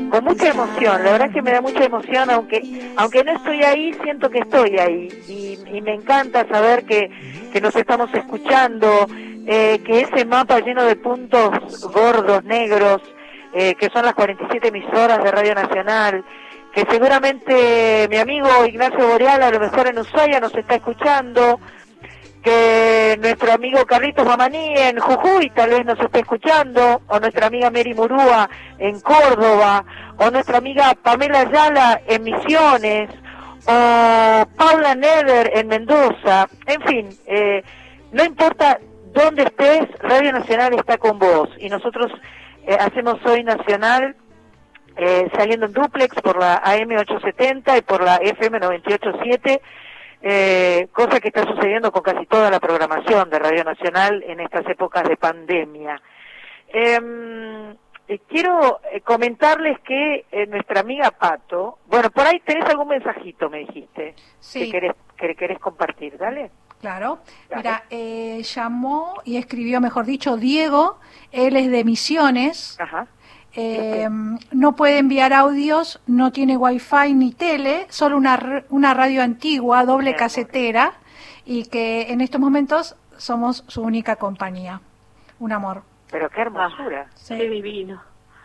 con mucha emoción. La verdad es que me da mucha emoción, aunque aunque no estoy ahí, siento que estoy ahí. Y, y me encanta saber que, que nos estamos escuchando, eh, que ese mapa lleno de puntos gordos, negros, eh, que son las 47 emisoras de Radio Nacional, que seguramente mi amigo Ignacio Boreal, a lo mejor en Ushuaia, nos está escuchando, que nuestro amigo Carlitos Mamaní en Jujuy tal vez nos esté escuchando, o nuestra amiga Mary Murúa en Córdoba, o nuestra amiga Pamela Ayala en Misiones, o Paula Neder en Mendoza, en fin, eh, no importa dónde estés, Radio Nacional está con vos, y nosotros eh, hacemos Hoy Nacional eh, saliendo en duplex por la AM870 y por la FM987, eh, cosa que está sucediendo con casi toda la programación de Radio Nacional en estas épocas de pandemia. Em, eh, quiero eh, comentarles que eh, nuestra amiga Pato, bueno, por ahí tenés algún mensajito, me dijiste, Sí. que querés, que querés compartir, dale. Claro. Dale. Mira, eh, llamó y escribió, mejor dicho, Diego. Él es de Misiones. Ajá. Eh, no puede enviar audios, no tiene wifi ni tele, solo una, una radio antigua, doble casetera, y que en estos momentos somos su única compañía. Un amor. Pero qué hermosura. Sí. Qué divino.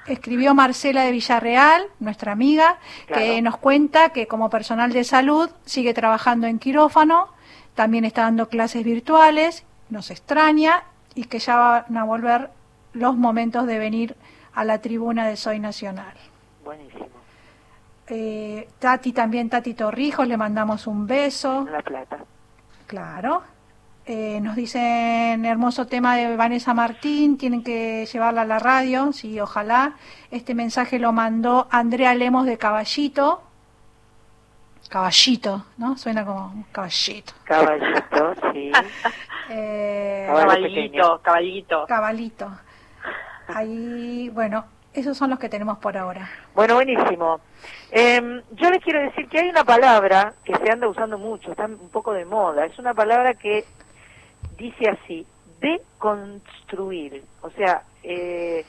Escribió Marcela de Villarreal, nuestra amiga, Claro. que nos cuenta que como personal de salud sigue trabajando en quirófano, también está dando clases virtuales, nos extraña y que ya van a volver los momentos de venir a la tribuna de Soy Nacional. Buenísimo. Eh, Tati también, Tati Torrijos, le mandamos un beso. La Plata. Claro. Eh, nos dicen hermoso tema de Vanessa Martín, tienen que llevarla a la radio, sí, ojalá. Este mensaje lo mandó Andrea Lemos de Caballito. Caballito, ¿no? Suena como un caballito. Caballito, sí. Eh. Caballito, caballito. caballito. Ahí, bueno, esos son los que tenemos por ahora. Bueno, buenísimo. Eh, yo les quiero decir que hay una palabra que se anda usando mucho, está un poco de moda. Es una palabra que dice así, deconstruir. O sea, eh,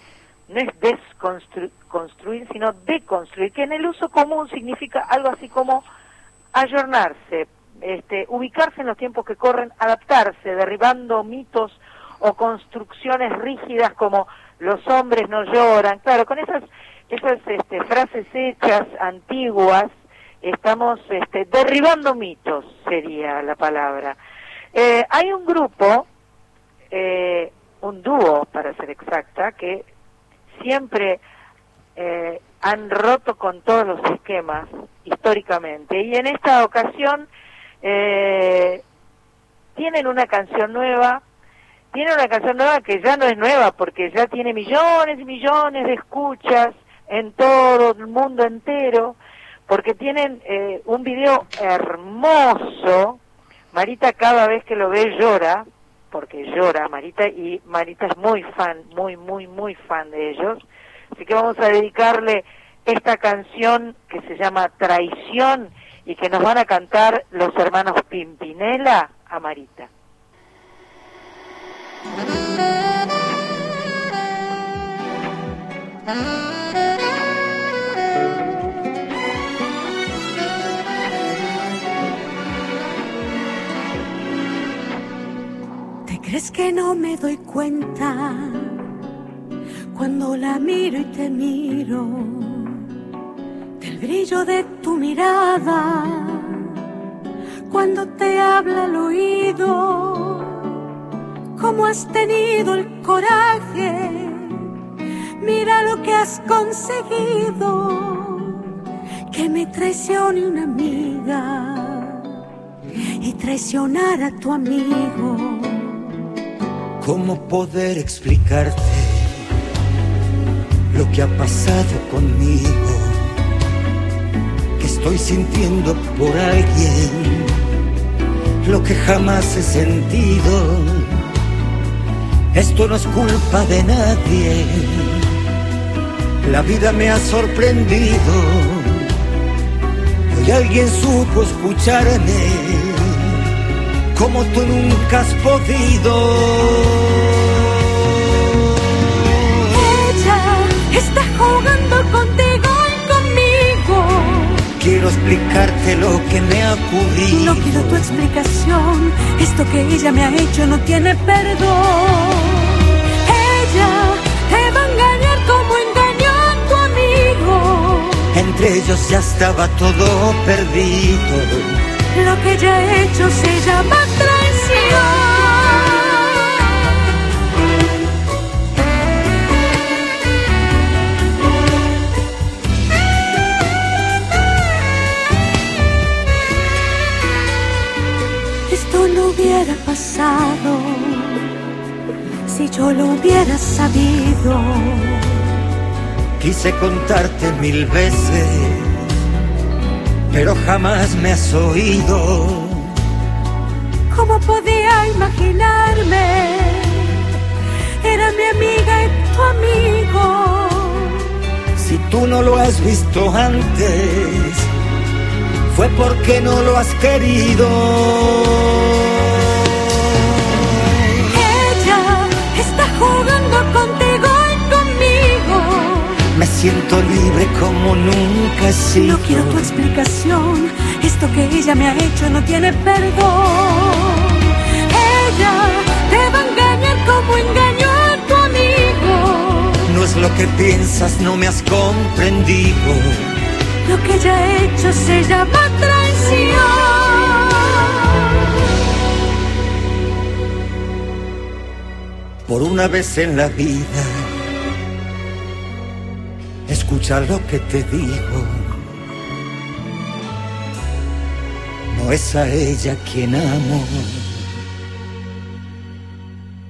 no es desconstruir, sino deconstruir, que en el uso común significa algo así como ayornarse, este, ubicarse en los tiempos que corren, adaptarse, derribando mitos o construcciones rígidas como los hombres no lloran. Claro, con esas esas este, frases hechas antiguas estamos este, derribando mitos sería la palabra. Eh, hay un grupo, eh, un dúo para ser exacta, que siempre eh, han roto con todos los esquemas históricamente y en esta ocasión eh, tienen una canción nueva tienen una canción nueva que ya no es nueva porque ya tiene millones y millones de escuchas en todo el mundo entero porque tienen eh, un video hermoso Marita cada vez que lo ve llora porque llora Marita y Marita es muy fan muy muy muy fan de ellos Así que vamos a dedicarle esta canción que se llama Traición y que nos van a cantar los hermanos Pimpinela a Marita. ¿Te crees que no me doy cuenta cuando la miro y te miro? Del brillo de tu mirada cuando te habla al oído. ¿Cómo has tenido el coraje? Mira lo que has conseguido. Que me traicione una amiga y traicionar a tu amigo. ¿Cómo poder explicarte lo que ha pasado conmigo? Que estoy sintiendo por alguien lo que jamás he sentido. Esto no es culpa de nadie. La vida me ha sorprendido. Hoy alguien supo escucharme como tú nunca has podido. Ella está jugando contigo. Quiero explicarte lo que me ha ocurrido. No quiero tu explicación. Esto que ella me ha hecho no tiene perdón. Ella te va a engañar como engañó a tu amigo. Entre ellos ya estaba todo perdido. Lo que ella ha hecho se llama traición. Hubiera pasado si yo lo hubiera sabido. Quise contarte mil veces, pero jamás me has oído. ¿Cómo podía imaginarme? Era mi amiga y tu amigo. Si tú no lo has visto antes, fue porque no lo has querido. Siento libre como nunca he sido. No quiero tu explicación. Esto que ella me ha hecho no tiene perdón. Ella te va a engañar como engañó a tu amigo. No es lo que piensas, no me has comprendido. Lo que ella ha hecho se llama traición. Por una vez en la vida, escucha lo que te digo. No es a ella quien amo.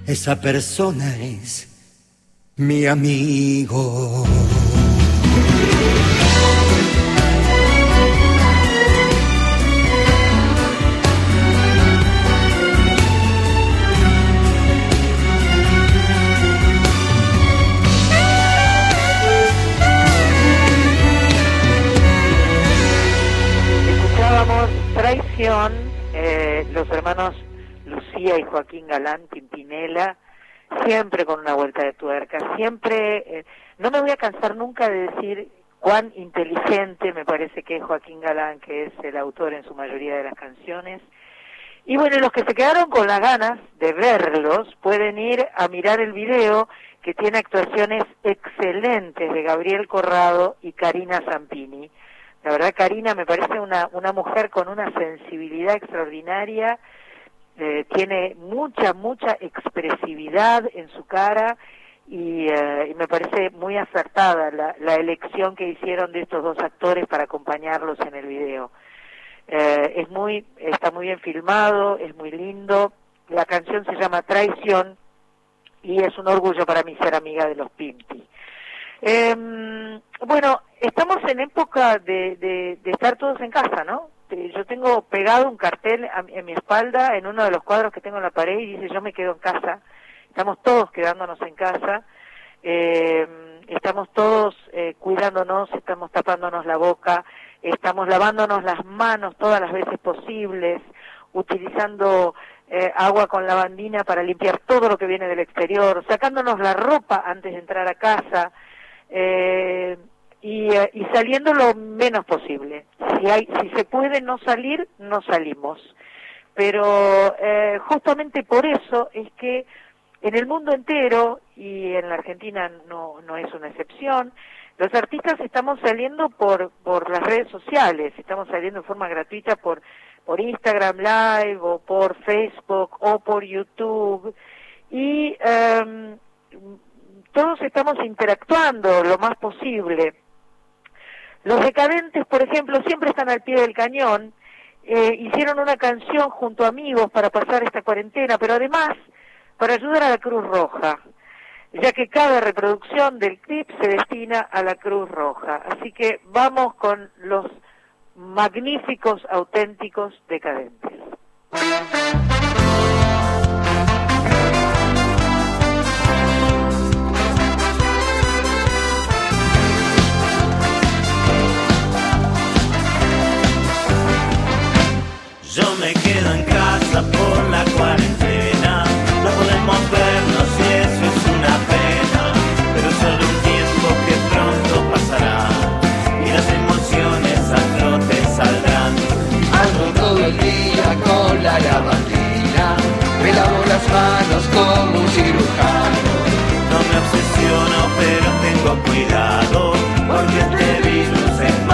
Esa persona es mi amigo. Traición, eh, los hermanos Lucía y Joaquín Galán, Pimpinela, siempre con una vuelta de tuerca, siempre, eh, no me voy a cansar nunca de decir cuán inteligente me parece que es Joaquín Galán, que es el autor en su mayoría de las canciones. Y bueno, los que se quedaron con las ganas de verlos pueden ir a mirar el video que tiene actuaciones excelentes de Gabriel Corrado y Karina Zampini. La verdad, Karina me parece una, una mujer con una sensibilidad extraordinaria, eh, tiene mucha, mucha expresividad en su cara y, eh, y me parece muy acertada la, la elección que hicieron de estos dos actores para acompañarlos en el video. Eh, es muy, está muy bien filmado, es muy lindo. La canción se llama Traición y es un orgullo para mí ser amiga de los Pimpi. Eh, bueno, estamos en época de, de, estar todos en casa, ¿no? Yo tengo pegado un cartel a en mi espalda en uno de los cuadros que tengo en la pared y dice yo me quedo en casa. Estamos todos quedándonos en casa. Eh, estamos todos eh, cuidándonos, estamos tapándonos la boca, estamos lavándonos las manos todas las veces posibles, utilizando eh, agua con lavandina para limpiar todo lo que viene del exterior, sacándonos la ropa antes de entrar a casa eh, y, eh, y saliendo lo menos posible. Si, hay, si se puede no salir, no salimos. Pero eh, justamente por eso es que en el mundo entero, y en la Argentina no, no es una excepción, los artistas estamos saliendo por, por las redes sociales, estamos saliendo en forma gratuita por, por Instagram Live o por Facebook o por YouTube y em, todos estamos interactuando lo más posible. Los decadentes, por ejemplo, siempre están al pie del cañón, eh, hicieron una canción junto a amigos para pasar esta cuarentena, pero además para ayudar a la Cruz Roja, ya que cada reproducción del clip se destina a la Cruz Roja. Así que vamos con los magníficos, auténticos decadentes. Por la cuarentena. No podemos vernos y eso es una pena. Pero solo un tiempo que pronto pasará. Y las emociones a flote saldrán. Ando todo el día con la lavandina, me lavo las manos como un cirujano. No me obsesiono, pero tengo cuidado. Porque este virus es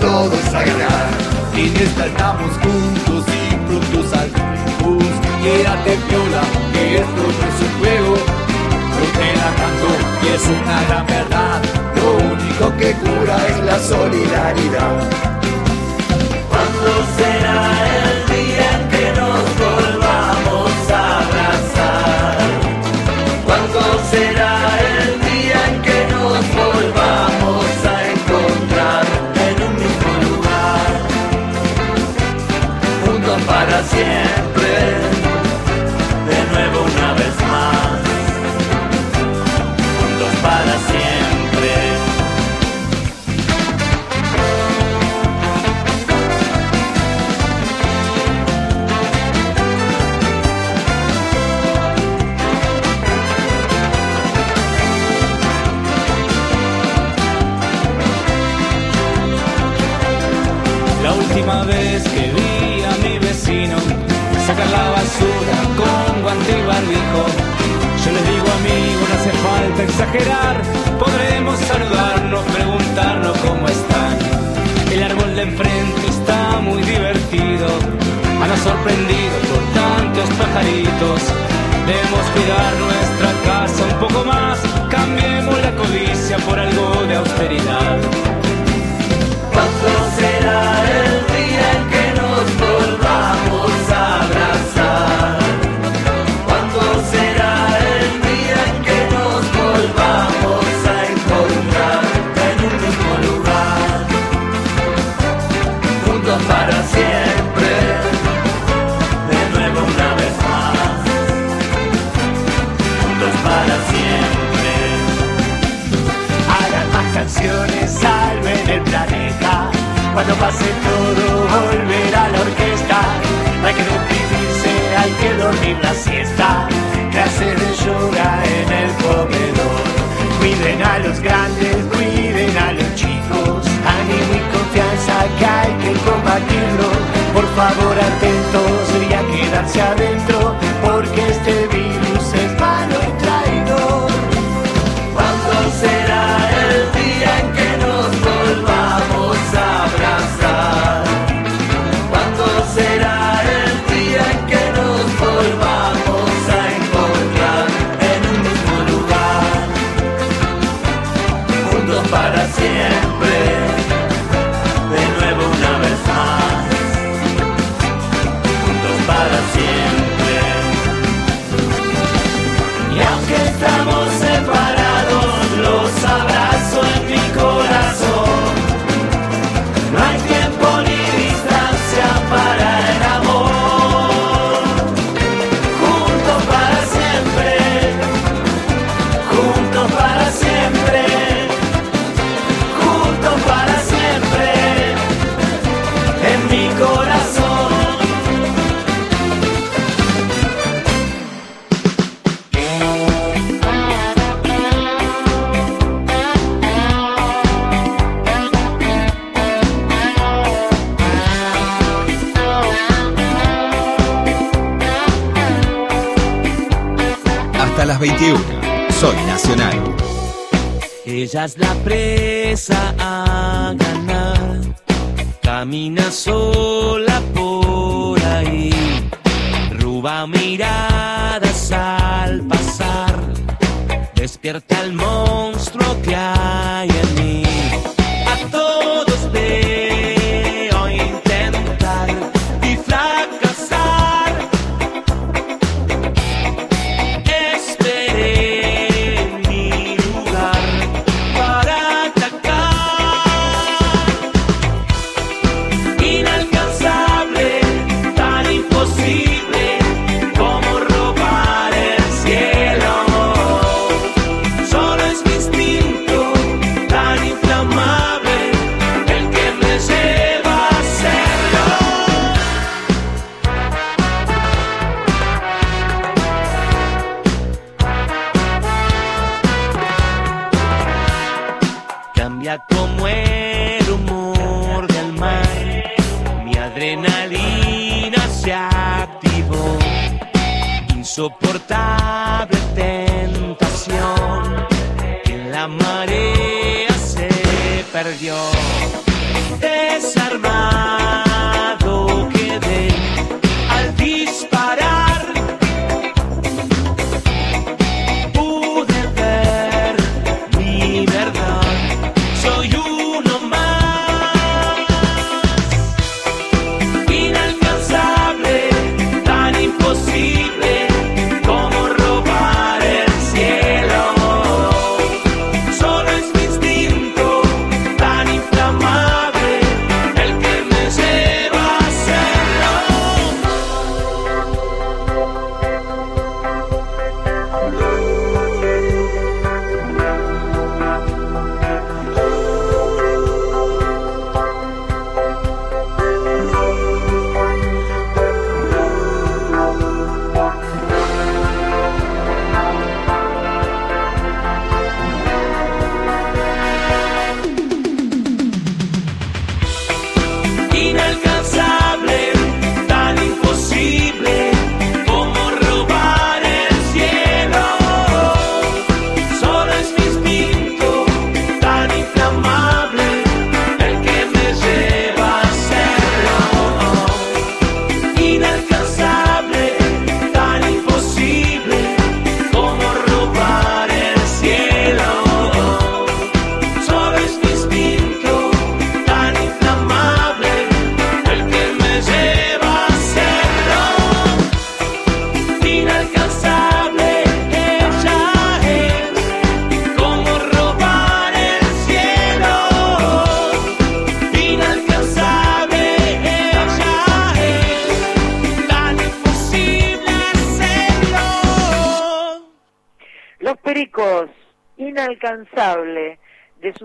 todos a ganar. En esta estamos juntos y prontos al. Quédate viola, que esto no es un juego. Yo te la canto y es una gran verdad. Lo único que cura es la solidaridad. ¿Cuándo será falta exagerar. Podremos saludarnos, preguntarnos cómo están. El árbol de enfrente está muy divertido. Han sorprendido por tantos pajaritos. Debemos cuidar nuestra casa un poco más. Cambiemos la codicia por algo de austeridad. salven el planeta. Cuando pase todo volverá la orquesta. No hay que despedirse, hay que dormir la siesta. Clase de yoga en el comedor. Cuiden a los grandes, cuiden a los chicos. Ánimo y confianza que hay que combatirlo. Por favor, arte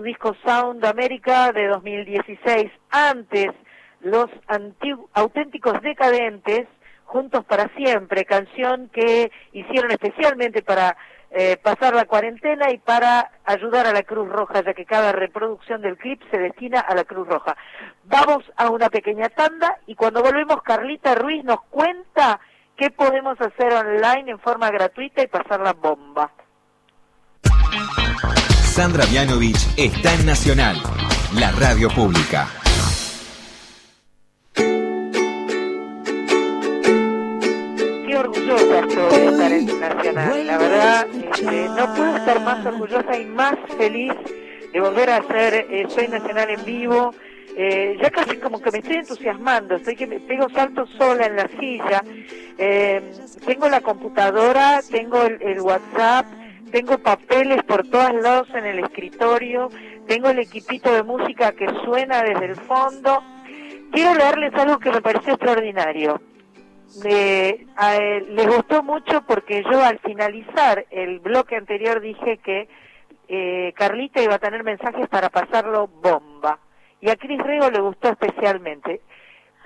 disco Sound America de 2016. Antes, los auténticos decadentes, Juntos para Siempre, canción que hicieron especialmente para eh, pasar la cuarentena y para ayudar a la Cruz Roja, ya que cada reproducción del clip se destina a la Cruz Roja. Vamos a una pequeña tanda y cuando volvemos Carlita Ruiz nos cuenta qué podemos hacer online en forma gratuita y pasar la bomba. Sandra Mianovich está en Nacional, la radio pública. Qué orgullosa estoy de estar en Nacional. La verdad, este, no puedo estar más orgullosa y más feliz de volver a hacer eh, Soy Nacional en vivo. Eh, ya casi como que me estoy entusiasmando, estoy que me pego saltos sola en la silla. Eh, tengo la computadora, tengo el, el WhatsApp, tengo papeles por todos lados en el escritorio, tengo el equipito de música que suena desde el fondo. Quiero leerles algo que me pareció extraordinario. Eh, les gustó mucho porque yo al finalizar el bloque anterior dije que eh, Carlita iba a tener mensajes para pasarlo bomba. Y a Cris Rego le gustó especialmente.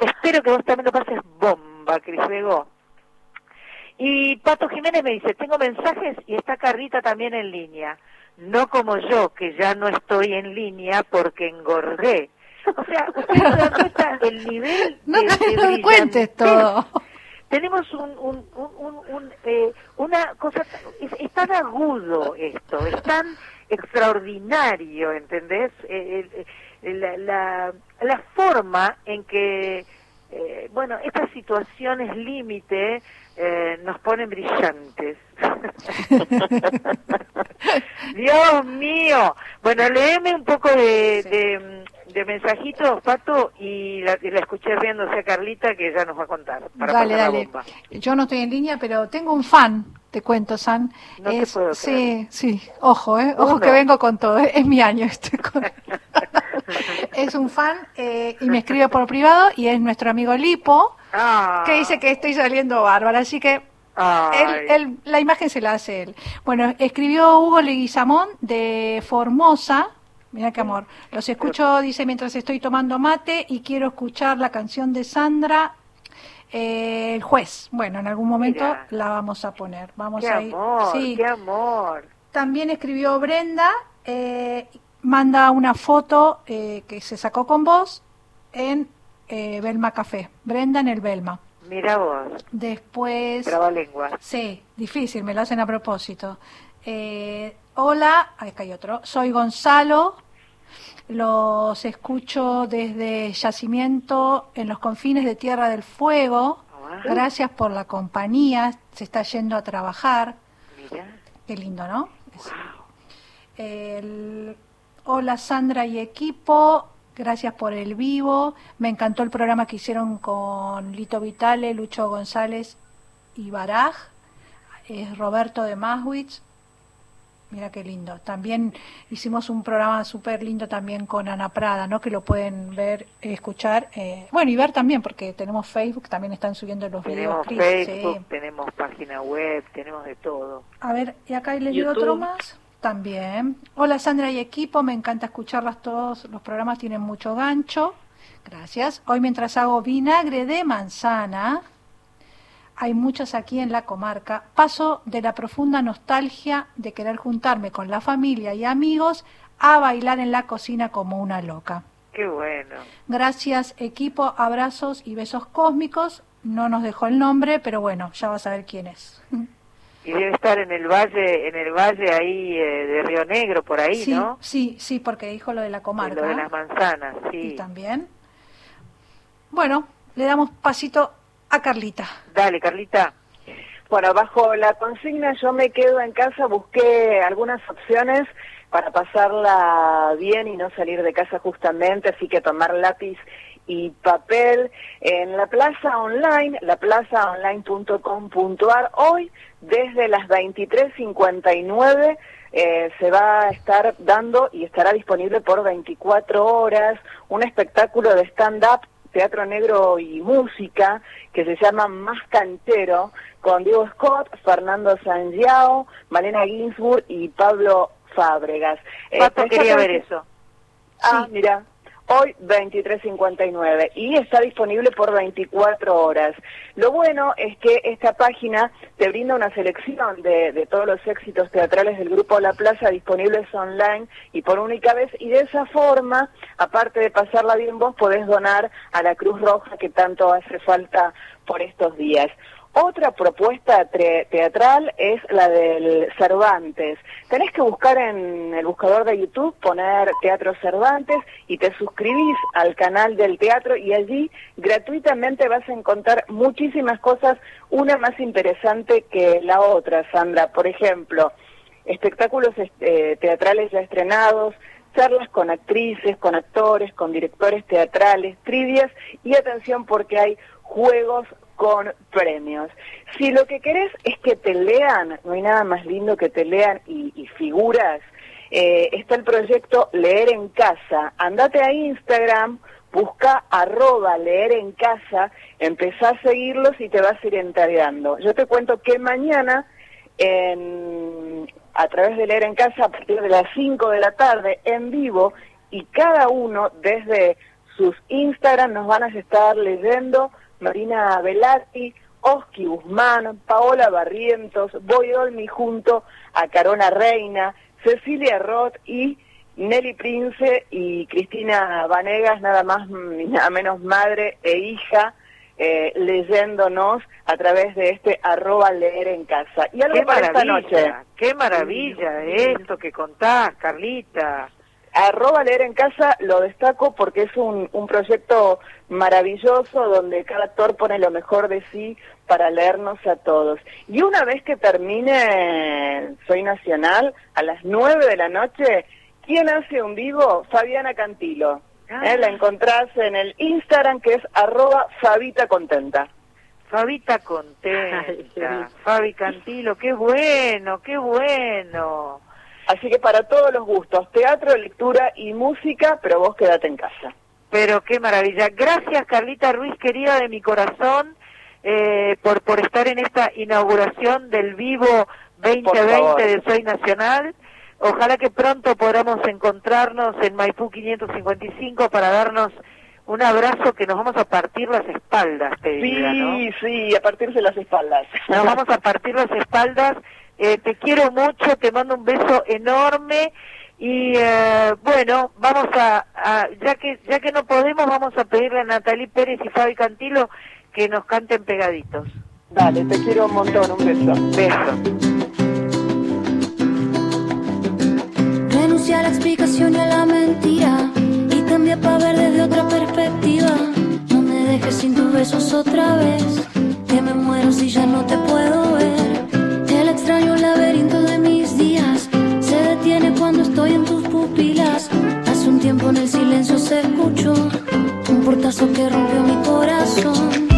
Espero que vos también lo pases bomba, Cris Rego. Y Pato Jiménez me dice, tengo mensajes y está Carlita también en línea. No como yo, que ya no estoy en línea porque engordé. O sea, ustedes se dan cuenta el nivel No, de, de no cuentes todo. Tenemos un, un, un, un- un, eh, una cosa, es, es tan agudo esto, es tan extraordinario, ¿entendés? Eh, el- la, la, la forma en que, eh, bueno, estas situaciones límite eh, nos ponen brillantes. Dios mío. Bueno, léeme un poco de, de, de mensajitos, Pato, y la, y la escuché riéndose a Carlita, que ya nos va a contar. Para dale, pasar la dale. bomba. Yo no estoy en línea, pero tengo un fan, te cuento, San. No te es, puedo sí, sí, ojo, eh, ojo Uno. que vengo con todo, eh, es mi año este. con- es un fan eh, y me escribe por privado y es nuestro amigo Lipo, Ah. que dice que estoy saliendo bárbara, así que Ay. él, él- la imagen se la hace él. Bueno, escribió Hugo Leguizamón de Formosa. Mira qué amor. Los escucho, dice, mientras estoy tomando mate y quiero escuchar la canción de Sandra, eh, El juez. Bueno, en algún momento Mira. la vamos a poner. Vamos Qué a ir. amor, Sí. qué amor. También escribió Brenda, eh, manda una foto eh, que se sacó con vos en eh, Belma Café. Brenda en el Belma. Mira vos, Después... trabalengua. Sí, difícil, me lo hacen a propósito. Eh, hola, acá hay otro. Soy Gonzalo. Los escucho desde Yacimiento en los confines de Tierra del Fuego. Gracias por la compañía. Se está yendo a trabajar. Qué lindo, ¿no? El- Hola Sandra y equipo. Gracias por el vivo. Me encantó el programa que hicieron con Lito Vitale, Lucho González y Baraj. Es Roberto de Maswitz. Mira qué lindo. También hicimos un programa súper lindo también con Ana Prada, ¿no? Que lo pueden ver, escuchar. eh, bueno, y ver también, porque tenemos Facebook, también están subiendo los Tenemos videos. Facebook, tenemos página web, tenemos de todo. A ver, y acá les digo otro más. También. Hola Sandra y equipo, me encanta escucharlas todos. Los programas tienen mucho gancho. Gracias. Hoy mientras hago vinagre de manzana, hay muchas aquí en la comarca, paso de la profunda nostalgia de querer juntarme con la familia y amigos a bailar en la cocina como una loca. Qué bueno. Gracias equipo, abrazos y besos cósmicos. No nos dejó el nombre, pero bueno, ya vas a ver quién es. Y debe estar en el valle, en el valle ahí eh, de Río Negro, por ahí, sí, ¿no? sí, sí, porque dijo lo de la comarca. Lo de las manzanas, Y sí. también. Bueno, le damos pasito a Carlita. Dale, Carlita. Bueno, bajo la consigna yo me quedo en casa, busqué algunas opciones para pasarla bien y no salir de casa justamente, así que tomar lápiz y papel en la plaza online, laplazaonline.com.ar. Hoy, desde las 23.59, eh, se va a estar dando y estará disponible por 24 horas un espectáculo de stand-up teatro negro y música que se llama Más Canchero con Diego Scott, Fernando Sangiao, Malena Ginsburg y Pablo Fábregas. Eh, Pato esta quería ver eso. Ah, mira, hoy 23.59 y está disponible por 24 horas. Lo bueno es que esta página te brinda una selección de, de todos los éxitos teatrales del Grupo La Plaza disponibles online y por única vez y de esa forma, aparte de pasarla bien vos, podés donar a la Cruz Roja que tanto hace falta por estos días. Otra propuesta teatral es la del Cervantes. Tenés que buscar en el buscador de YouTube, poner Teatro Cervantes y te suscribís al canal del teatro y allí gratuitamente vas a encontrar muchísimas cosas, una más interesante que la otra, Sandra. Por ejemplo, espectáculos este, teatrales ya estrenados, charlas con actrices, con actores, con directores teatrales, trivias y atención porque hay juegos con premios. Si lo que querés es que te lean, no hay nada más lindo que te lean y, y figuras, eh, está el proyecto Leer en Casa. Andate a Instagram, busca arroba leer en casa, empezá a seguirlos y te vas a ir enterando. Yo te cuento que mañana en, a través de Leer en Casa a partir de las 5 de la tarde en vivo y cada uno desde sus Instagram nos van a estar leyendo Marina Velati, Oski Guzmán, Paola Barrientos, Boy Olmi junto a Carona Reina, Cecilia Roth y Nelly Prince y Cristina Vanegas, nada más ni nada menos madre e hija, eh, leyéndonos a través de este arroba leer en casa. Y algo Qué para esta maravilla, noche. qué maravilla esto que contás, Carlita. Arroba leer en casa lo destaco porque es un, un proyecto maravilloso donde cada actor pone lo mejor de sí para leernos a todos. Y una vez que termine Soy Nacional, a las nueve de la noche, ¿quién hace un vivo? Fabiana Cantilo. ¿Eh? La encontrás en el Instagram que es arroba Fabita Contenta. Fabita contenta, Fabi Cantilo, qué bueno, qué bueno. Así que para todos los gustos, teatro, lectura y música, pero vos quédate en casa. Pero qué maravilla. Gracias, Carlita Ruiz, querida de mi corazón, eh, por, por estar en esta inauguración del Vivo favor. 2020 de Soy Nacional. Ojalá que pronto podamos encontrarnos en Maipú 555 para darnos un abrazo que nos vamos a partir las espaldas, te diría, ¿no? Sí, sí, a partirse las espaldas. Nos vamos a partir las espaldas. Eh, te quiero mucho, te mando un beso enorme y eh, bueno, vamos a, ya que ya que no podemos, vamos a pedirle a Natalie Pérez y Fabi Cantilo que nos canten pegaditos. Dale, te quiero un montón, un beso. Beso. Renuncia a la explicación y a la mentira y cambia para ver desde otra perspectiva. No me dejes sin tus besos otra vez, que me muero si ya no te puedo ver. El extraño laberinto de mis días se detiene cuando estoy en tus pupilas. Hace un tiempo en el silencio se escuchó un portazo que rompió mi corazón.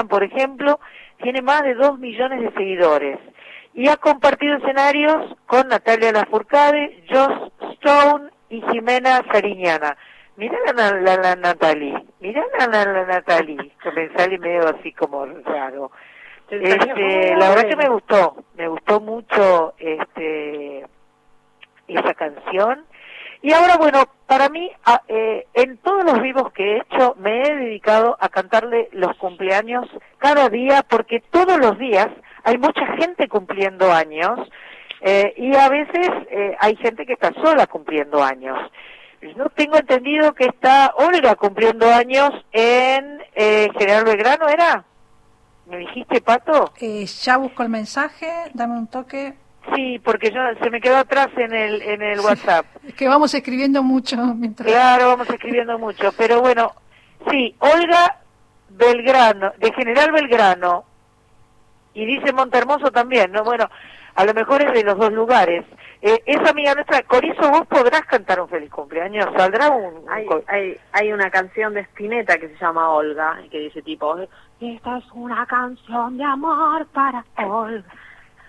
Instagram, por ejemplo, tiene más de 2 millones de seguidores y ha compartido escenarios con Natalia Lafourcade, Joss Stone y Jimena Sariñana. Mirá la, la, la Natalie, mirá la, la, la Natalie, que me sale medio así como raro. Este, la verdad que me gustó, me gustó mucho este esa canción. Y ahora, bueno, para mí, a- eh, en todos los vivos que he hecho, me he dedicado a cantarle los cumpleaños cada día, porque todos los días hay mucha gente cumpliendo años, eh, y a veces eh, hay gente que está sola cumpliendo años. Yo tengo entendido que está Olga cumpliendo años en General Belgrano, ¿era? ¿Me dijiste, Pato? Ya busco el mensaje, dame un toque. Sí, porque yo se me quedó atrás en el en el WhatsApp. Es que vamos escribiendo mucho mientras. Claro, vamos escribiendo mucho, pero bueno, sí, Olga Belgrano, de General Belgrano, y dice Montermoso también, ¿no? Bueno, a lo mejor es de los dos lugares. Eh, esa amiga nuestra, Corizo, vos podrás cantar un feliz cumpleaños, saldrá un... un Hay, hay, hay una canción de Spinetta que se llama Olga, y que dice tipo, esta es una canción de amor para Olga.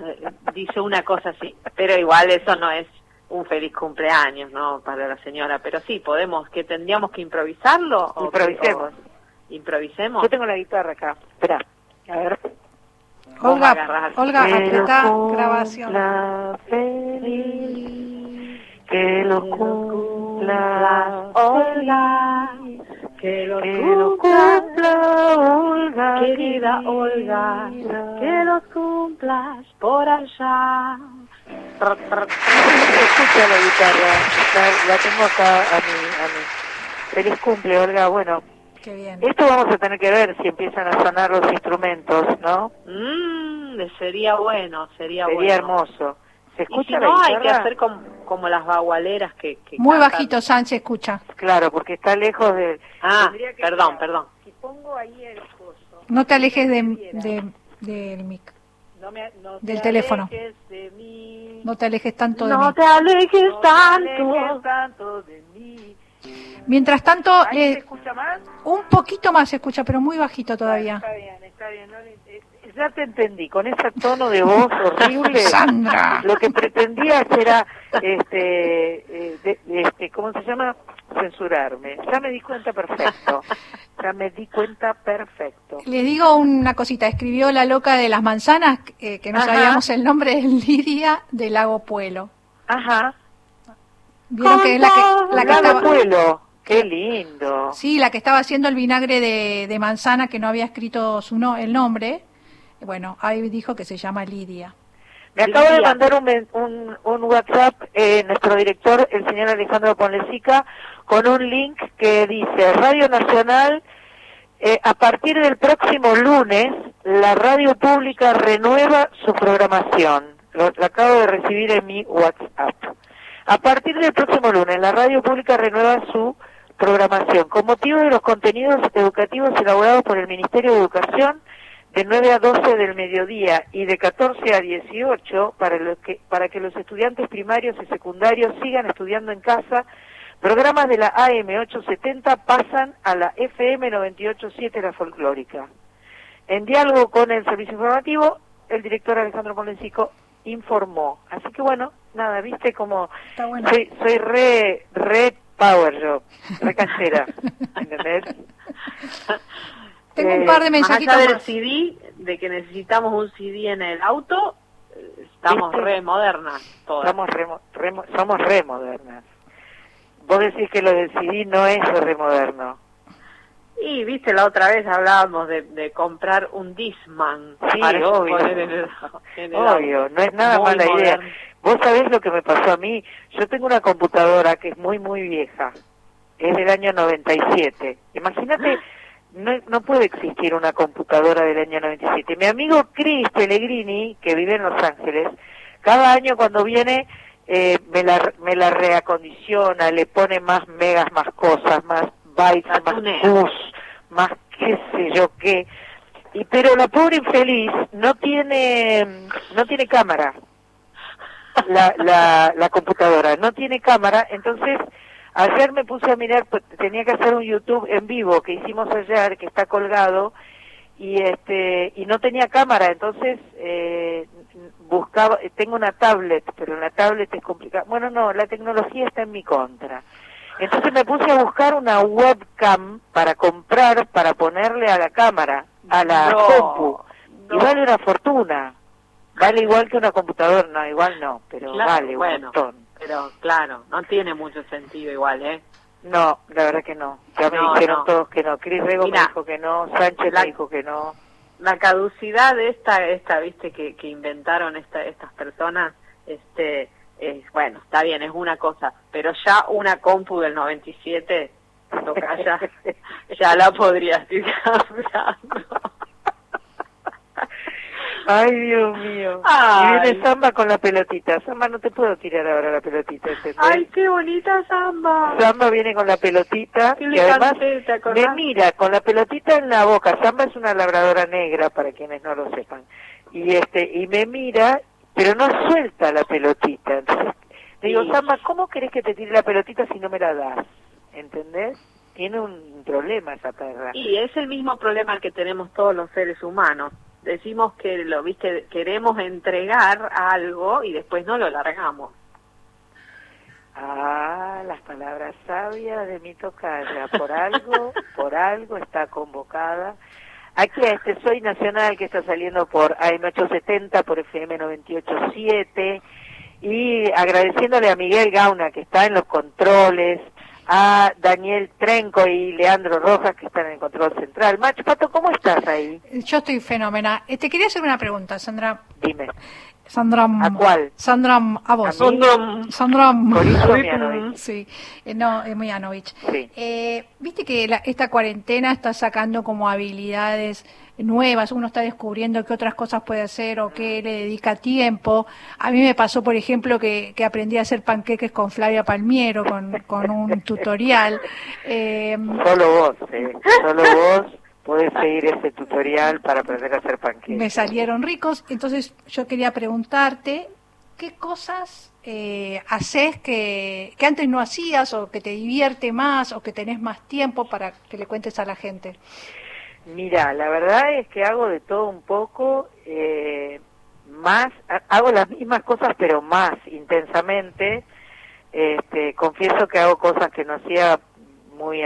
Eh, Dice una cosa así, pero igual eso no es un feliz cumpleaños, ¿no? Para la señora, pero sí, podemos, que tendríamos que improvisarlo. o- Improvisemos. o- improvisemos. Yo tengo la guitarra acá, espera, a ver. Olga, Olga, apretá grabación. cumpla feliz, que lo cumpla Olga, que lo cumpla Olga, querida Olga, que los cumplas por allá. Escucha la guitarra, la tengo acá a mi, a mi. Feliz cumple, Olga. Bueno, Qué bien. esto vamos a tener que ver si empiezan a sonar los instrumentos, ¿no? Mmm, sería bueno, sería, Sería bueno. hermoso. ¿Se Y si escucha la no, hay que hacer como, como las bagualeras que, que Muy cantan. bajito, Sánchez, escucha. Claro, porque está lejos de... Ah, perdón, perdón. Si pongo ahí el coso, No te alejes de, de- del mic. no me, no Del te teléfono. alejes de mí, No te alejes tanto de No mí. te alejes no te tanto. alejes tanto de mí. Mientras tanto, ¿Ahí eh, se escucha más? un poquito más se escucha, pero muy bajito todavía. Está bien, está bien. no le- ya te entendí, con ese tono de voz horrible. Sandra. Lo que pretendías era, este, eh, de- este, ¿cómo se llama? Censurarme. Ya me di cuenta perfecto. Ya me di cuenta perfecto. Les digo una cosita, escribió la loca de las manzanas, eh, que no Ajá. sabíamos el nombre, es Lidia del Lago Puelo. Ajá. Vieron que es la que, la que Lago estaba, Puelo. Qué lindo. sí, la que estaba haciendo el vinagre de, de manzana que no había escrito su no, el nombre. Bueno, ahí dijo que se llama Lidia. Me acaba de mandar un, men- un, un WhatsApp eh, nuestro director, el señor Alejandro Ponlecica, con un link que dice Radio Nacional, eh, a partir del próximo lunes, la radio pública renueva su programación. Lo, lo acabo de recibir en mi WhatsApp. A partir del próximo lunes, la radio pública renueva su programación con motivo de los contenidos educativos elaborados por el Ministerio de Educación de 9 a 12 del mediodía y de 14 a 18 para, los que, para que los estudiantes primarios y secundarios sigan estudiando en casa. Programas de la AM 870 pasan a la FM 987 La Folclórica. En diálogo con el servicio informativo, el director Alejandro Molencico informó. Así que bueno, nada, viste como bueno. soy, soy re, re power yo, re canchera, ¿entendés? Tengo Eh, un par de Más mensajitos allá del más. CD, de que necesitamos un CD en el auto, eh, estamos ¿Viste? re modernas todas. Somos re, re mo- somos re modernas. Vos decís que lo del CD no es re moderno. Y viste, la otra vez hablábamos de, de comprar un Disman. Sí, para obvio. poner en el, en el Obvio, auto. no es nada Muy mala idea. moderno. Vos sabés lo que me pasó a mí. Yo tengo una computadora que es muy, muy vieja. Es del año 97. Imagínate, no, no puede existir una computadora del año 97. Mi amigo Chris Pellegrini, que vive en Los Ángeles, cada año cuando viene eh, me, la, me la reacondiciona, le pone más megas, más cosas, más bytes, más bus, más qué sé yo qué. Y pero la pobre infeliz no tiene no tiene cámara. La, la, la computadora no tiene cámara, entonces ayer me puse a mirar, pues, tenía que hacer un YouTube en vivo que hicimos ayer, que está colgado, y este y no tenía cámara, entonces eh, buscaba, tengo una tablet, pero la tablet es complicada. Bueno, no, la tecnología está en mi contra. Entonces me puse a buscar una webcam para comprar, para ponerle a la cámara, a la No, compu. Y vale una fortuna. Vale igual que una computadora, no, igual no, pero Claro, vale un bueno. montón. Pero claro, no tiene mucho sentido igual, ¿eh? No, la verdad que no. Ya me No, dijeron no. todos que no. Cris Rego Mirá, me dijo que no, Sánchez la- me dijo que no. La caducidad de esta, esta, viste, que, que inventaron esta, estas personas, este, es, bueno, está bien, es una cosa, pero ya una compu del 97, toca ya, ya la podrías ir cambiando. Ay, Dios mío. Ay. Y viene Samba con la pelotita. Samba, no te puedo tirar ahora la pelotita. ¿entendés? ¡Ay, qué bonita samba! Samba viene con la pelotita Qué y además me mira con la pelotita en la boca. Samba es una labradora negra para quienes no lo sepan. Y este y me mira, pero no suelta la pelotita. Entonces le digo, Sí. Samba, ¿cómo querés que te tire la pelotita si no me la das? ¿Entendés? Tiene un problema esa perra. Y es el mismo problema que tenemos todos los seres humanos. Decimos que lo, viste, queremos entregar algo y después no lo largamos. Ah, las palabras sabias de mi tocaya. Por algo, por algo está convocada. Aquí a este Soy Nacional que está saliendo por AM870, por FM 987. Y agradeciéndole a Miguel Gauna que está en los controles. A Daniel Trenco y Leandro Rojas que están en el control central. Macho Pato, ¿cómo estás ahí? Yo estoy fenomenal. Eh, te quería hacer una pregunta, Sandra. Dime. Sandra. ¿A cuál? Sandra, a vos. ¿A mí? Sandra. Mianovich. Sí, eh, no, es Mianovich. Sí. Eh, Viste que la- esta cuarentena está sacando como habilidades nuevas, uno está descubriendo qué otras cosas puede hacer o qué le dedica tiempo. A mí me pasó, por ejemplo, que, que aprendí a hacer panqueques con Flavia Palmiero, con, con un tutorial. Eh, Solo vos, eh. Solo vos podés seguir ese tutorial para aprender a hacer panqueques. me salieron ricos. Entonces yo quería preguntarte, ¿qué cosas eh, haces que, que antes no hacías o que te divierte más o que tenés más tiempo para que le cuentes a la gente? Mira, la verdad es que hago de todo un poco, eh, más, ha- hago las mismas cosas pero más intensamente. Este, confieso que hago cosas que no hacía muy,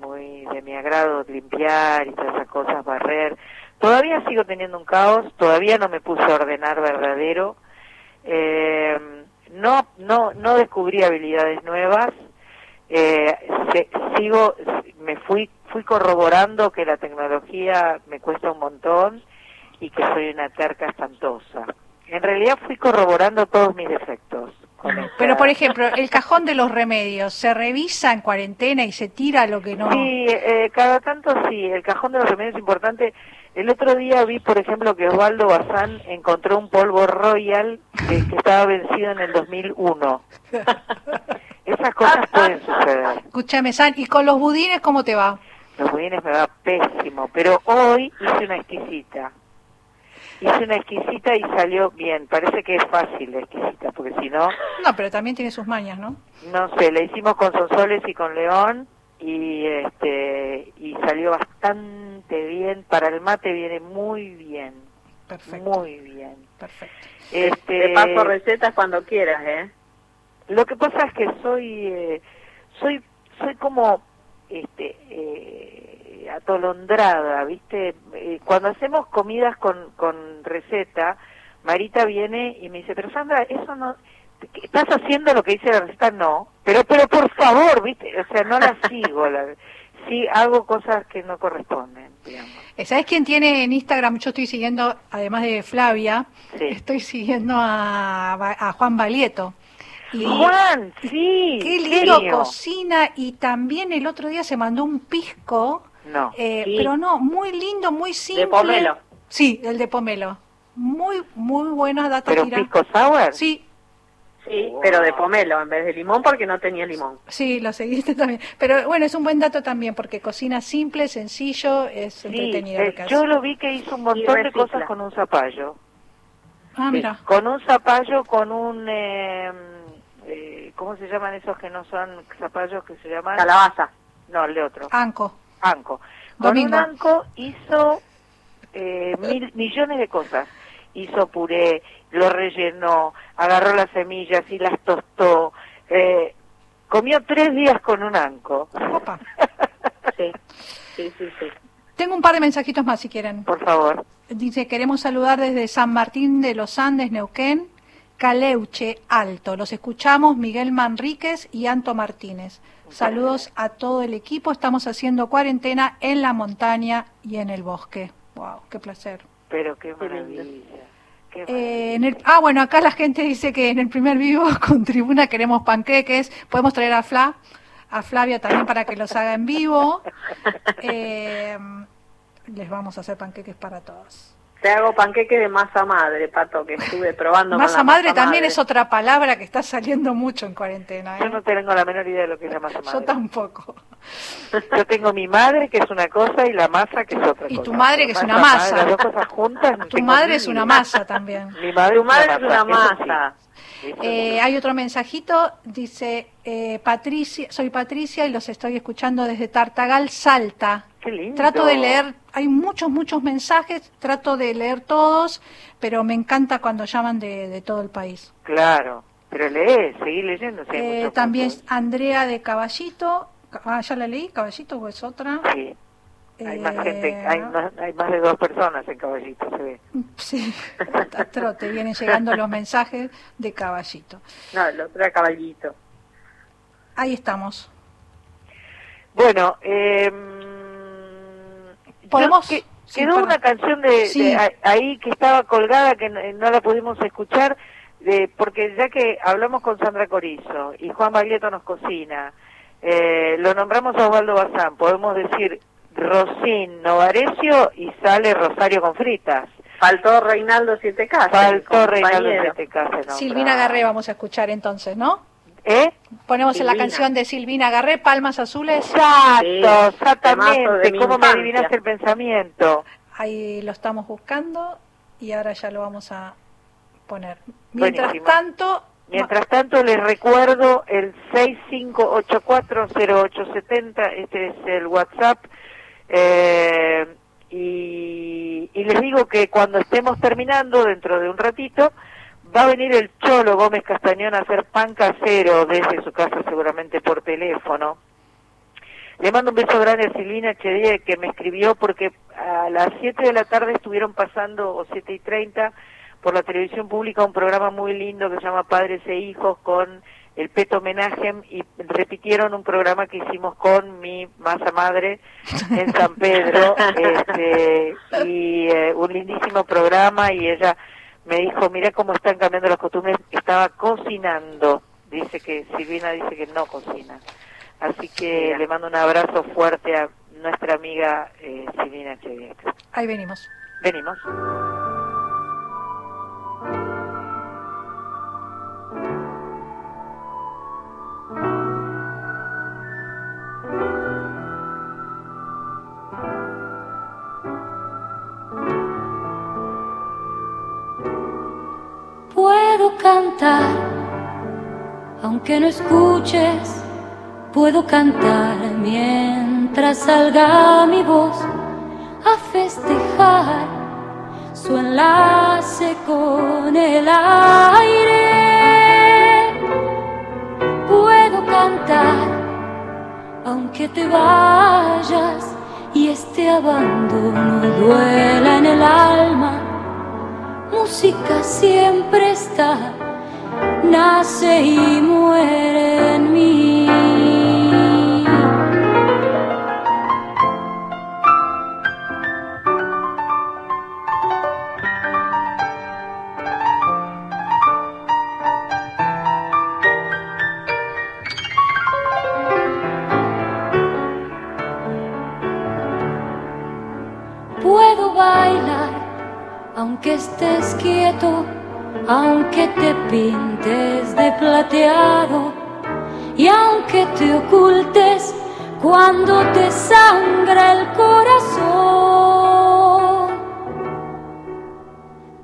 muy de mi agrado, limpiar y todas esas cosas, barrer. Todavía sigo teniendo un caos, todavía no me puse a ordenar verdadero. Eh, no, no, no descubrí habilidades nuevas. Eh, se- sigo, me fui, fui corroborando que la tecnología me cuesta un montón y que soy una terca espantosa. En realidad fui corroborando todos mis defectos. esta- Pero, por ejemplo, el cajón de los remedios, ¿se revisa en cuarentena y se tira lo que no? Sí, eh, cada tanto sí, el cajón de los remedios es importante. El otro día vi, por ejemplo, que Osvaldo Bazán encontró un polvo Royal que, que estaba vencido en el 2001. Esas cosas pueden suceder. Escúchame, San, ¿y con los budines cómo te va? Los budines me va pésimo, pero hoy hice una exquisita. Hice una exquisita y salió bien. Parece que es fácil la exquisita, porque si no, No, pero también tiene sus mañas, ¿no? no sé, la hicimos con Sonsoles y con León y este y salió bastante bien. Para el mate viene muy bien. Perfecto. Muy bien. Perfecto. Este, Te paso recetas cuando quieras, ¿eh? Lo que pasa es que soy eh, soy soy como este eh, atolondrada, ¿viste? Eh, cuando hacemos comidas con con receta, Marita viene y me dice, "Pero Sandra, eso no ¿qué- ¿Estás haciendo lo que dice la receta? No. Pero pero por favor, ¿viste? O sea, no la sigo, la, sí hago cosas que no corresponden, digamos. Eh, ¿Sabes quién tiene en Instagram? Yo estoy siguiendo, además de Flavia, estoy siguiendo a, a Juan Balieto. Juan, sí. Qué lindo cocina y también el otro día se mandó un pisco, No. eh, Sí. pero no, muy lindo, muy simple. pomelo. Sí, el de pomelo. Muy, muy buena data ¿Pero pisco sour? Sí, Sí, pero de pomelo en vez de limón porque no tenía limón. sí, lo seguiste también. Pero bueno, es un buen dato también porque cocina simple, sencillo, es Sí, entretenido eh, yo lo vi que hizo un montón de cosas con un zapallo. Ah, mira. Con un zapallo, con un... Eh, eh, ¿Cómo se llaman esos que no son zapallos que se llaman? Calabaza. No, el de otro. Anco. Anco. Con Domingo. un anco hizo eh, mil, millones de cosas. Hizo puré, lo rellenó, agarró las semillas y las tostó. Eh, comió tres días con un anco. Opa. Sí, sí, sí, sí. Tengo un par de mensajitos más si quieren. Por favor. Dice, queremos saludar desde San Martín de los Andes, Neuquén, Caleuche, Alto. Los escuchamos Miguel Manríquez y Anto Martínez. Saludos a todo el equipo. Estamos haciendo cuarentena en la montaña y en el bosque. Wow, qué placer. Pero qué maravilla. Qué Eh, en el- ah, bueno, acá la gente dice que en el primer vivo con tribuna queremos panqueques. Podemos traer a Fla, a Flavia también para que los haga en vivo. Eh, les vamos a hacer panqueques para todos. Te hago panqueque de masa madre, Pato, que estuve probando con Masa la madre masa también madre. es otra palabra que está saliendo mucho en cuarentena. Yo ¿eh? no tengo la menor idea de lo que es la masa Yo madre. tampoco. Yo tengo mi madre, que es una cosa, y la masa, que es otra Y cosa. tu madre, que es una Masa, masa. madre, Las dos cosas juntas. no Tu madre es una masa también. Mi madre, Tu madre es una masa. Eh, hay otro mensajito, dice eh, Patricia, soy Patricia y los estoy escuchando desde Tartagal, Salta. Qué lindo. Trato de leer, hay muchos, muchos mensajes, trato de leer todos, pero me encanta cuando llaman de, de todo el país. Claro, pero lee, seguí leyendo. si Eh, también puntos. Andrea de Caballito, ah, ya la leí, Caballito o es otra. Sí, hay más Eh, gente, hay más, hay más de dos personas en Caballito, se ve. Sí, a trote, vienen llegando los mensajes de Caballito. No, el otro era caballito. Ahí estamos. Bueno, eh, ¿Podemos? que- Sí, quedó una canción de, Sí. de a- ahí que estaba colgada que no, no la pudimos escuchar de, porque ya que hablamos con Sandra Corizo y Juan Baglietto nos cocina, eh, lo nombramos a Osvaldo Bazán, podemos decir Rosín Novarecio y sale Rosario con fritas. Faltó Reinaldo Siete Casas. Faltó Reinaldo. Siete Casas. Silvina Garré vamos a escuchar entonces, ¿no? ¿Eh? Ponemos en la canción de Silvina Garré, Palmas Azules. Exacto, exactamente. ¿Cómo me adivinaste el pensamiento? Ahí lo estamos buscando y ahora ya lo vamos a poner. Mientras Buenísimo. tanto, Mientras tanto, les recuerdo el 65840870, este es el WhatsApp, eh, y, y les digo que cuando estemos terminando, dentro de un ratito, va a venir el Cholo Gómez Castañón a hacer pan casero desde su casa, seguramente por teléfono. Le mando un beso grande a Silvina Chedie que me escribió porque a las 7 de la tarde estuvieron pasando, o 7 y 30, por la televisión pública un programa muy lindo que se llama Padres e Hijos con el Peto Menagem y repitieron un programa que hicimos con mi masa madre en San Pedro este, y eh, un lindísimo programa y ella me dijo, mira cómo están cambiando las costumbres, estaba cocinando, dice que Silvina dice que no cocina. Así que Mira. le mando un abrazo fuerte a nuestra amiga eh, Silvina Chevieca. ahí venimos. Venimos. Cantar, aunque no escuches, puedo cantar mientras salga mi voz a festejar. Su enlace con el aire. Puedo cantar, aunque te vayas y este abandono duela en el alma. Música siempre está, nace y muere en mí. Puedo bailar aunque estés quieto, aunque te pintes de plateado y aunque te ocultes cuando te sangra el corazón.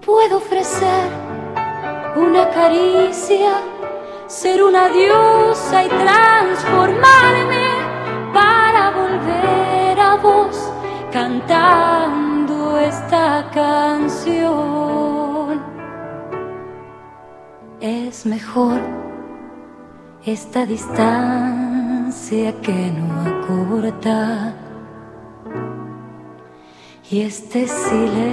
Puedo ofrecer una caricia, ser una diosa y transformarme para volver a vos cantando esta canción. Mejor esta distancia que no acorta y este silencio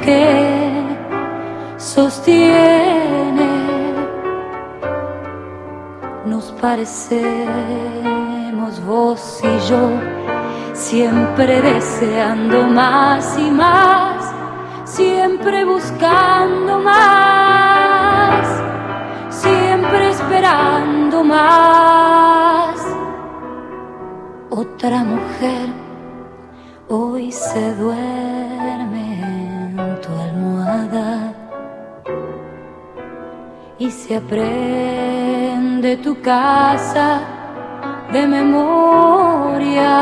que sostiene. Nos parecemos vos y yo, siempre deseando más y más, siempre buscando más, siempre esperando más. Otra mujer hoy se duerme en tu almohada y se aprende tu casa de memoria.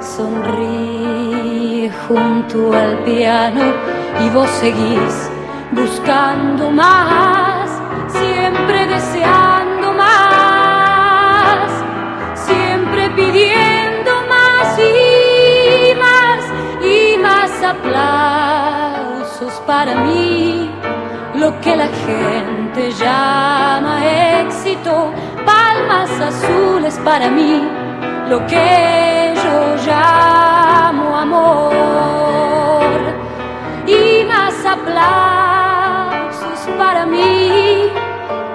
Sonríe junto al piano y vos seguís buscando más, siempre deseando más, siempre pidiendo más y más y más aplausos para mí, lo que la gente llama éxito, palmas azules para mí, lo que yo llamo amor aplausos para mí,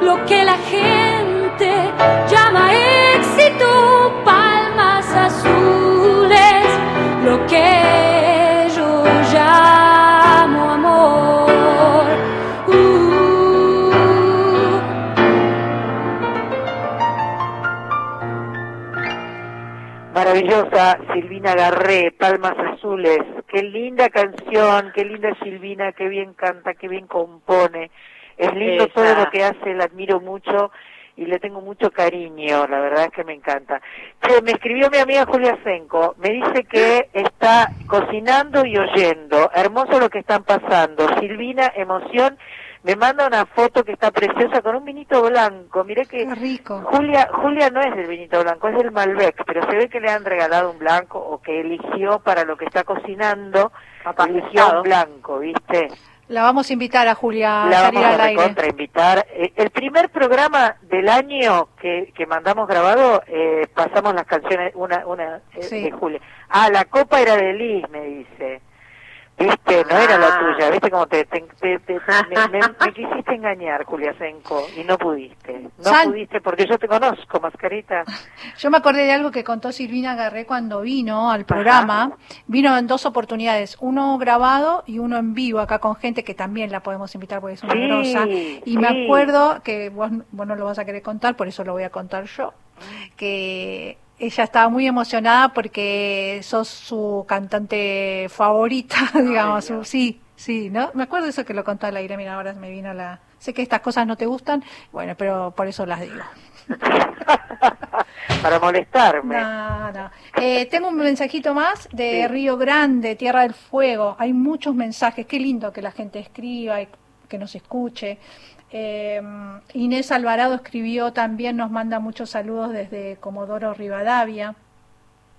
lo que la gente llama éxito, palmas azules, lo que yo llamo amor. Uh. Maravillosa Silvina Garré, Palmas Azules. Qué linda canción, qué linda Silvina, qué bien canta, qué bien compone. Es lindo Esa. todo lo que hace, la admiro mucho y le tengo mucho cariño, la verdad es que me encanta. Che, me escribió mi amiga Julia Senco, me dice que está cocinando y oyendo. Hermoso lo que están pasando. Silvina, emoción. Me manda una foto que está preciosa con un vinito blanco. Miré que rico. Julia, Julia no es del vinito blanco, es del Malbec, pero se ve que le han regalado un blanco o que eligió para lo que está cocinando, eligió un blanco, ¿viste? La vamos a invitar a Julia a La salir vamos al a aire. recontrainvitar. Eh, El primer programa del año que, que mandamos grabado, eh, pasamos las canciones, una, una eh, Sí. de Julia. Ah, la copa era de Liz, me dice. Viste, no era la Ah. tuya, viste como te, te- te- te- me, me- me quisiste engañar, Julia Senco, y no pudiste. No San- pudiste porque yo te conozco, mascarita. Yo me acordé de algo que contó Silvina Garré cuando vino al programa. Vino en dos oportunidades, uno grabado y uno en vivo, acá con gente que también la podemos invitar porque es una Sí, grosa. Y me acuerdo que vos, vos no lo vas a querer contar, por eso lo voy a contar yo, que ella estaba muy emocionada porque sos su cantante favorita, digamos. su- sí, sí, ¿no? Me acuerdo eso que lo contó al aire, mira, ahora me vino la... Sé que estas cosas no te gustan, bueno, pero por eso las digo. Para molestarme. No, no. Eh, tengo un mensajito más de Sí. Río Grande, Tierra del Fuego. Hay muchos mensajes. Qué lindo que la gente escriba y que nos escuche. Eh, Inés Alvarado escribió también, nos manda muchos saludos desde Comodoro Rivadavia.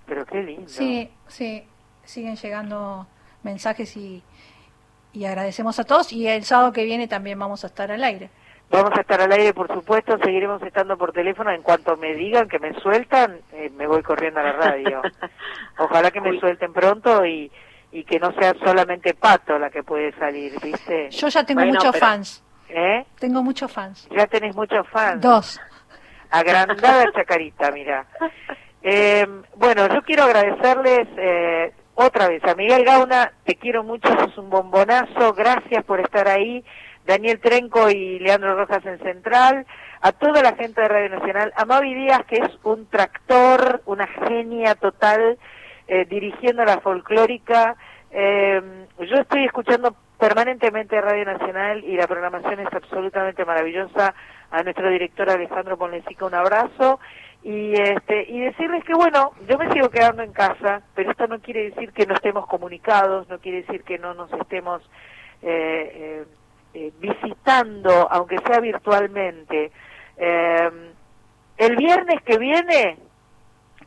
Pero qué lindo. Sí, sí, siguen llegando mensajes y, y agradecemos a todos. Y el sábado que viene también vamos a estar al aire. Vamos a estar al aire, por supuesto, seguiremos estando por teléfono. En cuanto me digan que me sueltan, eh, me voy corriendo a la radio. Ojalá que me suelten pronto y, y que no sea solamente Pato la que puede salir, ¿viste? Yo ya tengo Bueno, muchos pero- fans. ¿Eh? Tengo muchos fans. Ya tenés muchos fans. Dos. Agrandada chacarita, mira. Eh, bueno, yo quiero agradecerles eh, otra vez a Miguel Gauna, te quiero mucho, sos un bombonazo, gracias por estar ahí. Daniel Trenco y Leandro Rojas en Central, a toda la gente de Radio Nacional, a Mavi Díaz, que es un tractor, una genia total, eh, dirigiendo la folclórica. Eh, yo estoy escuchando permanentemente Radio Nacional y la programación es absolutamente maravillosa. A nuestro director Alejandro Ponlecica un abrazo y este y decirles que bueno, yo me sigo quedando en casa, pero esto no quiere decir que no estemos comunicados, no quiere decir que no nos estemos eh, eh, eh, visitando, aunque sea virtualmente. Eh, el viernes que viene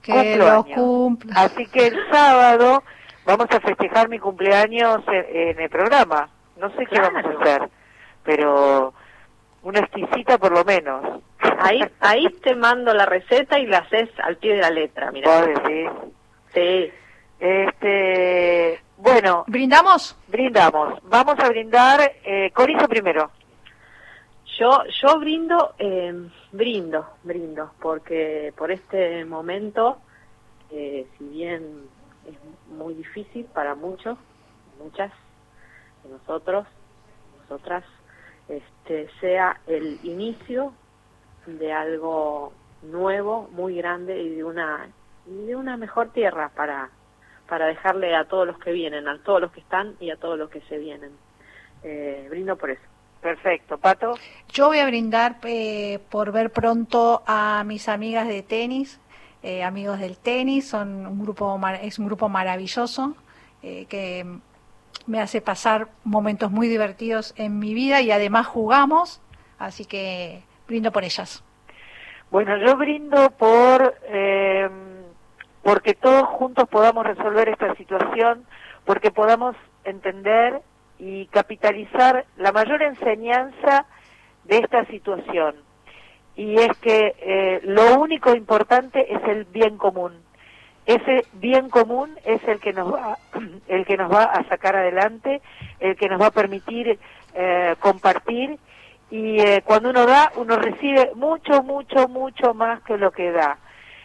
Que cumplo lo años. cumpla. Así que el sábado vamos a festejar mi cumpleaños en, en el programa. No sé qué vamos a hacer, pero una exquisita por lo menos. Ahí, ahí te mando la receta y la haces al pie de la letra, mira. ¿Vos decís? Sí. Este, bueno. ¿Brindamos? Brindamos. Vamos a brindar, eh, Corizo primero. Yo, yo brindo, eh, brindo, brindo, porque por este momento, eh, si bien es muy difícil para muchos, muchas de nosotros, nosotras, este, sea el inicio de algo nuevo, muy grande y de una, y de una mejor tierra para, para dejarle a todos los que vienen, a todos los que están y a todos los que se vienen. Eh, brindo por eso. Perfecto. Pato. Yo voy a brindar eh, por ver pronto a mis amigas de tenis, eh, amigos del tenis, son un grupo es un grupo maravilloso eh, que me hace pasar momentos muy divertidos en mi vida y además jugamos, así que brindo por ellas. Bueno, yo brindo por eh, porque todos juntos podamos resolver esta situación, porque podamos entender y capitalizar la mayor enseñanza de esta situación. Y es que eh, lo único importante es el bien común. Ese bien común es el que nos va, el que nos va a sacar adelante, el que nos va a permitir eh, compartir y eh, cuando uno da, uno recibe mucho, mucho, mucho más que lo que da.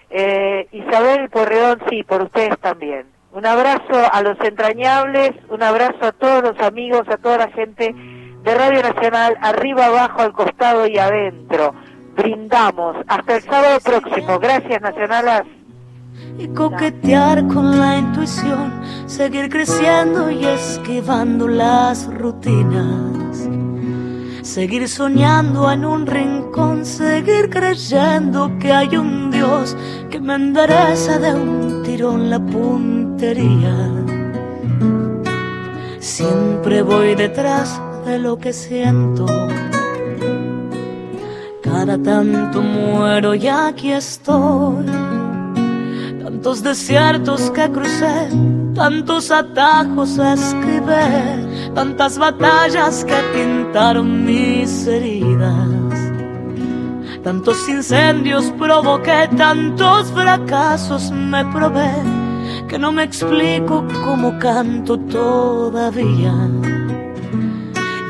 Eh, Isabel Porreón, sí, por ustedes también. Un abrazo a los entrañables, un abrazo a todos los amigos, a toda la gente de Radio Nacional, arriba, abajo, al costado y adentro. Brindamos. Hasta el sábado próximo. Gracias, Nacionalas. y coquetear con la intuición, seguir creciendo y esquivando las rutinas. Seguir soñando en un rincón, seguir creyendo que hay un Dios que me endereza de un tirón la puntería. Siempre voy detrás de lo que siento. Cada tanto muero y aquí estoy tantos desiertos que crucé, tantos atajos escribí, tantas batallas que pintaron mis heridas, tantos incendios provoqué, tantos fracasos me probé, que no me explico cómo canto todavía.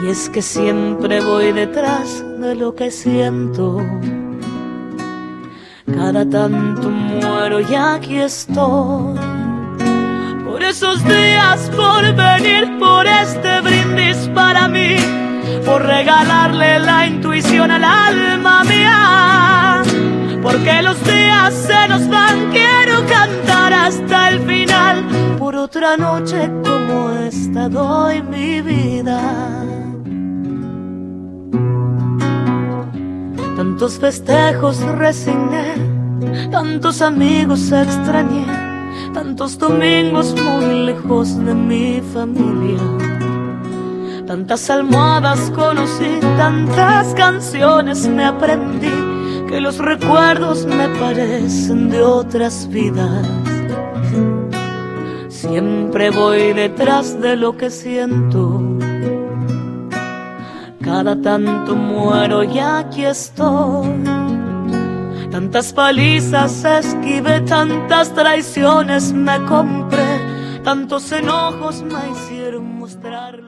Y es que siempre voy detrás de lo que siento. Cada tanto muero y aquí estoy. Por esos días, por venir, por este brindis para mí, por regalarle la intuición al alma mía. Porque los días se nos van, quiero cantar hasta el final. Por otra noche como esta doy mi vida. Tantos festejos resigné, tantos amigos extrañé, tantos domingos muy lejos de mi familia. Tantas almohadas conocí, tantas canciones me aprendí, que los recuerdos me parecen de otras vidas. Siempre voy detrás de lo que siento. Cada tanto muero y aquí estoy. Tantas palizas esquivé, tantas traiciones me compré, tantos enojos me hicieron mostrar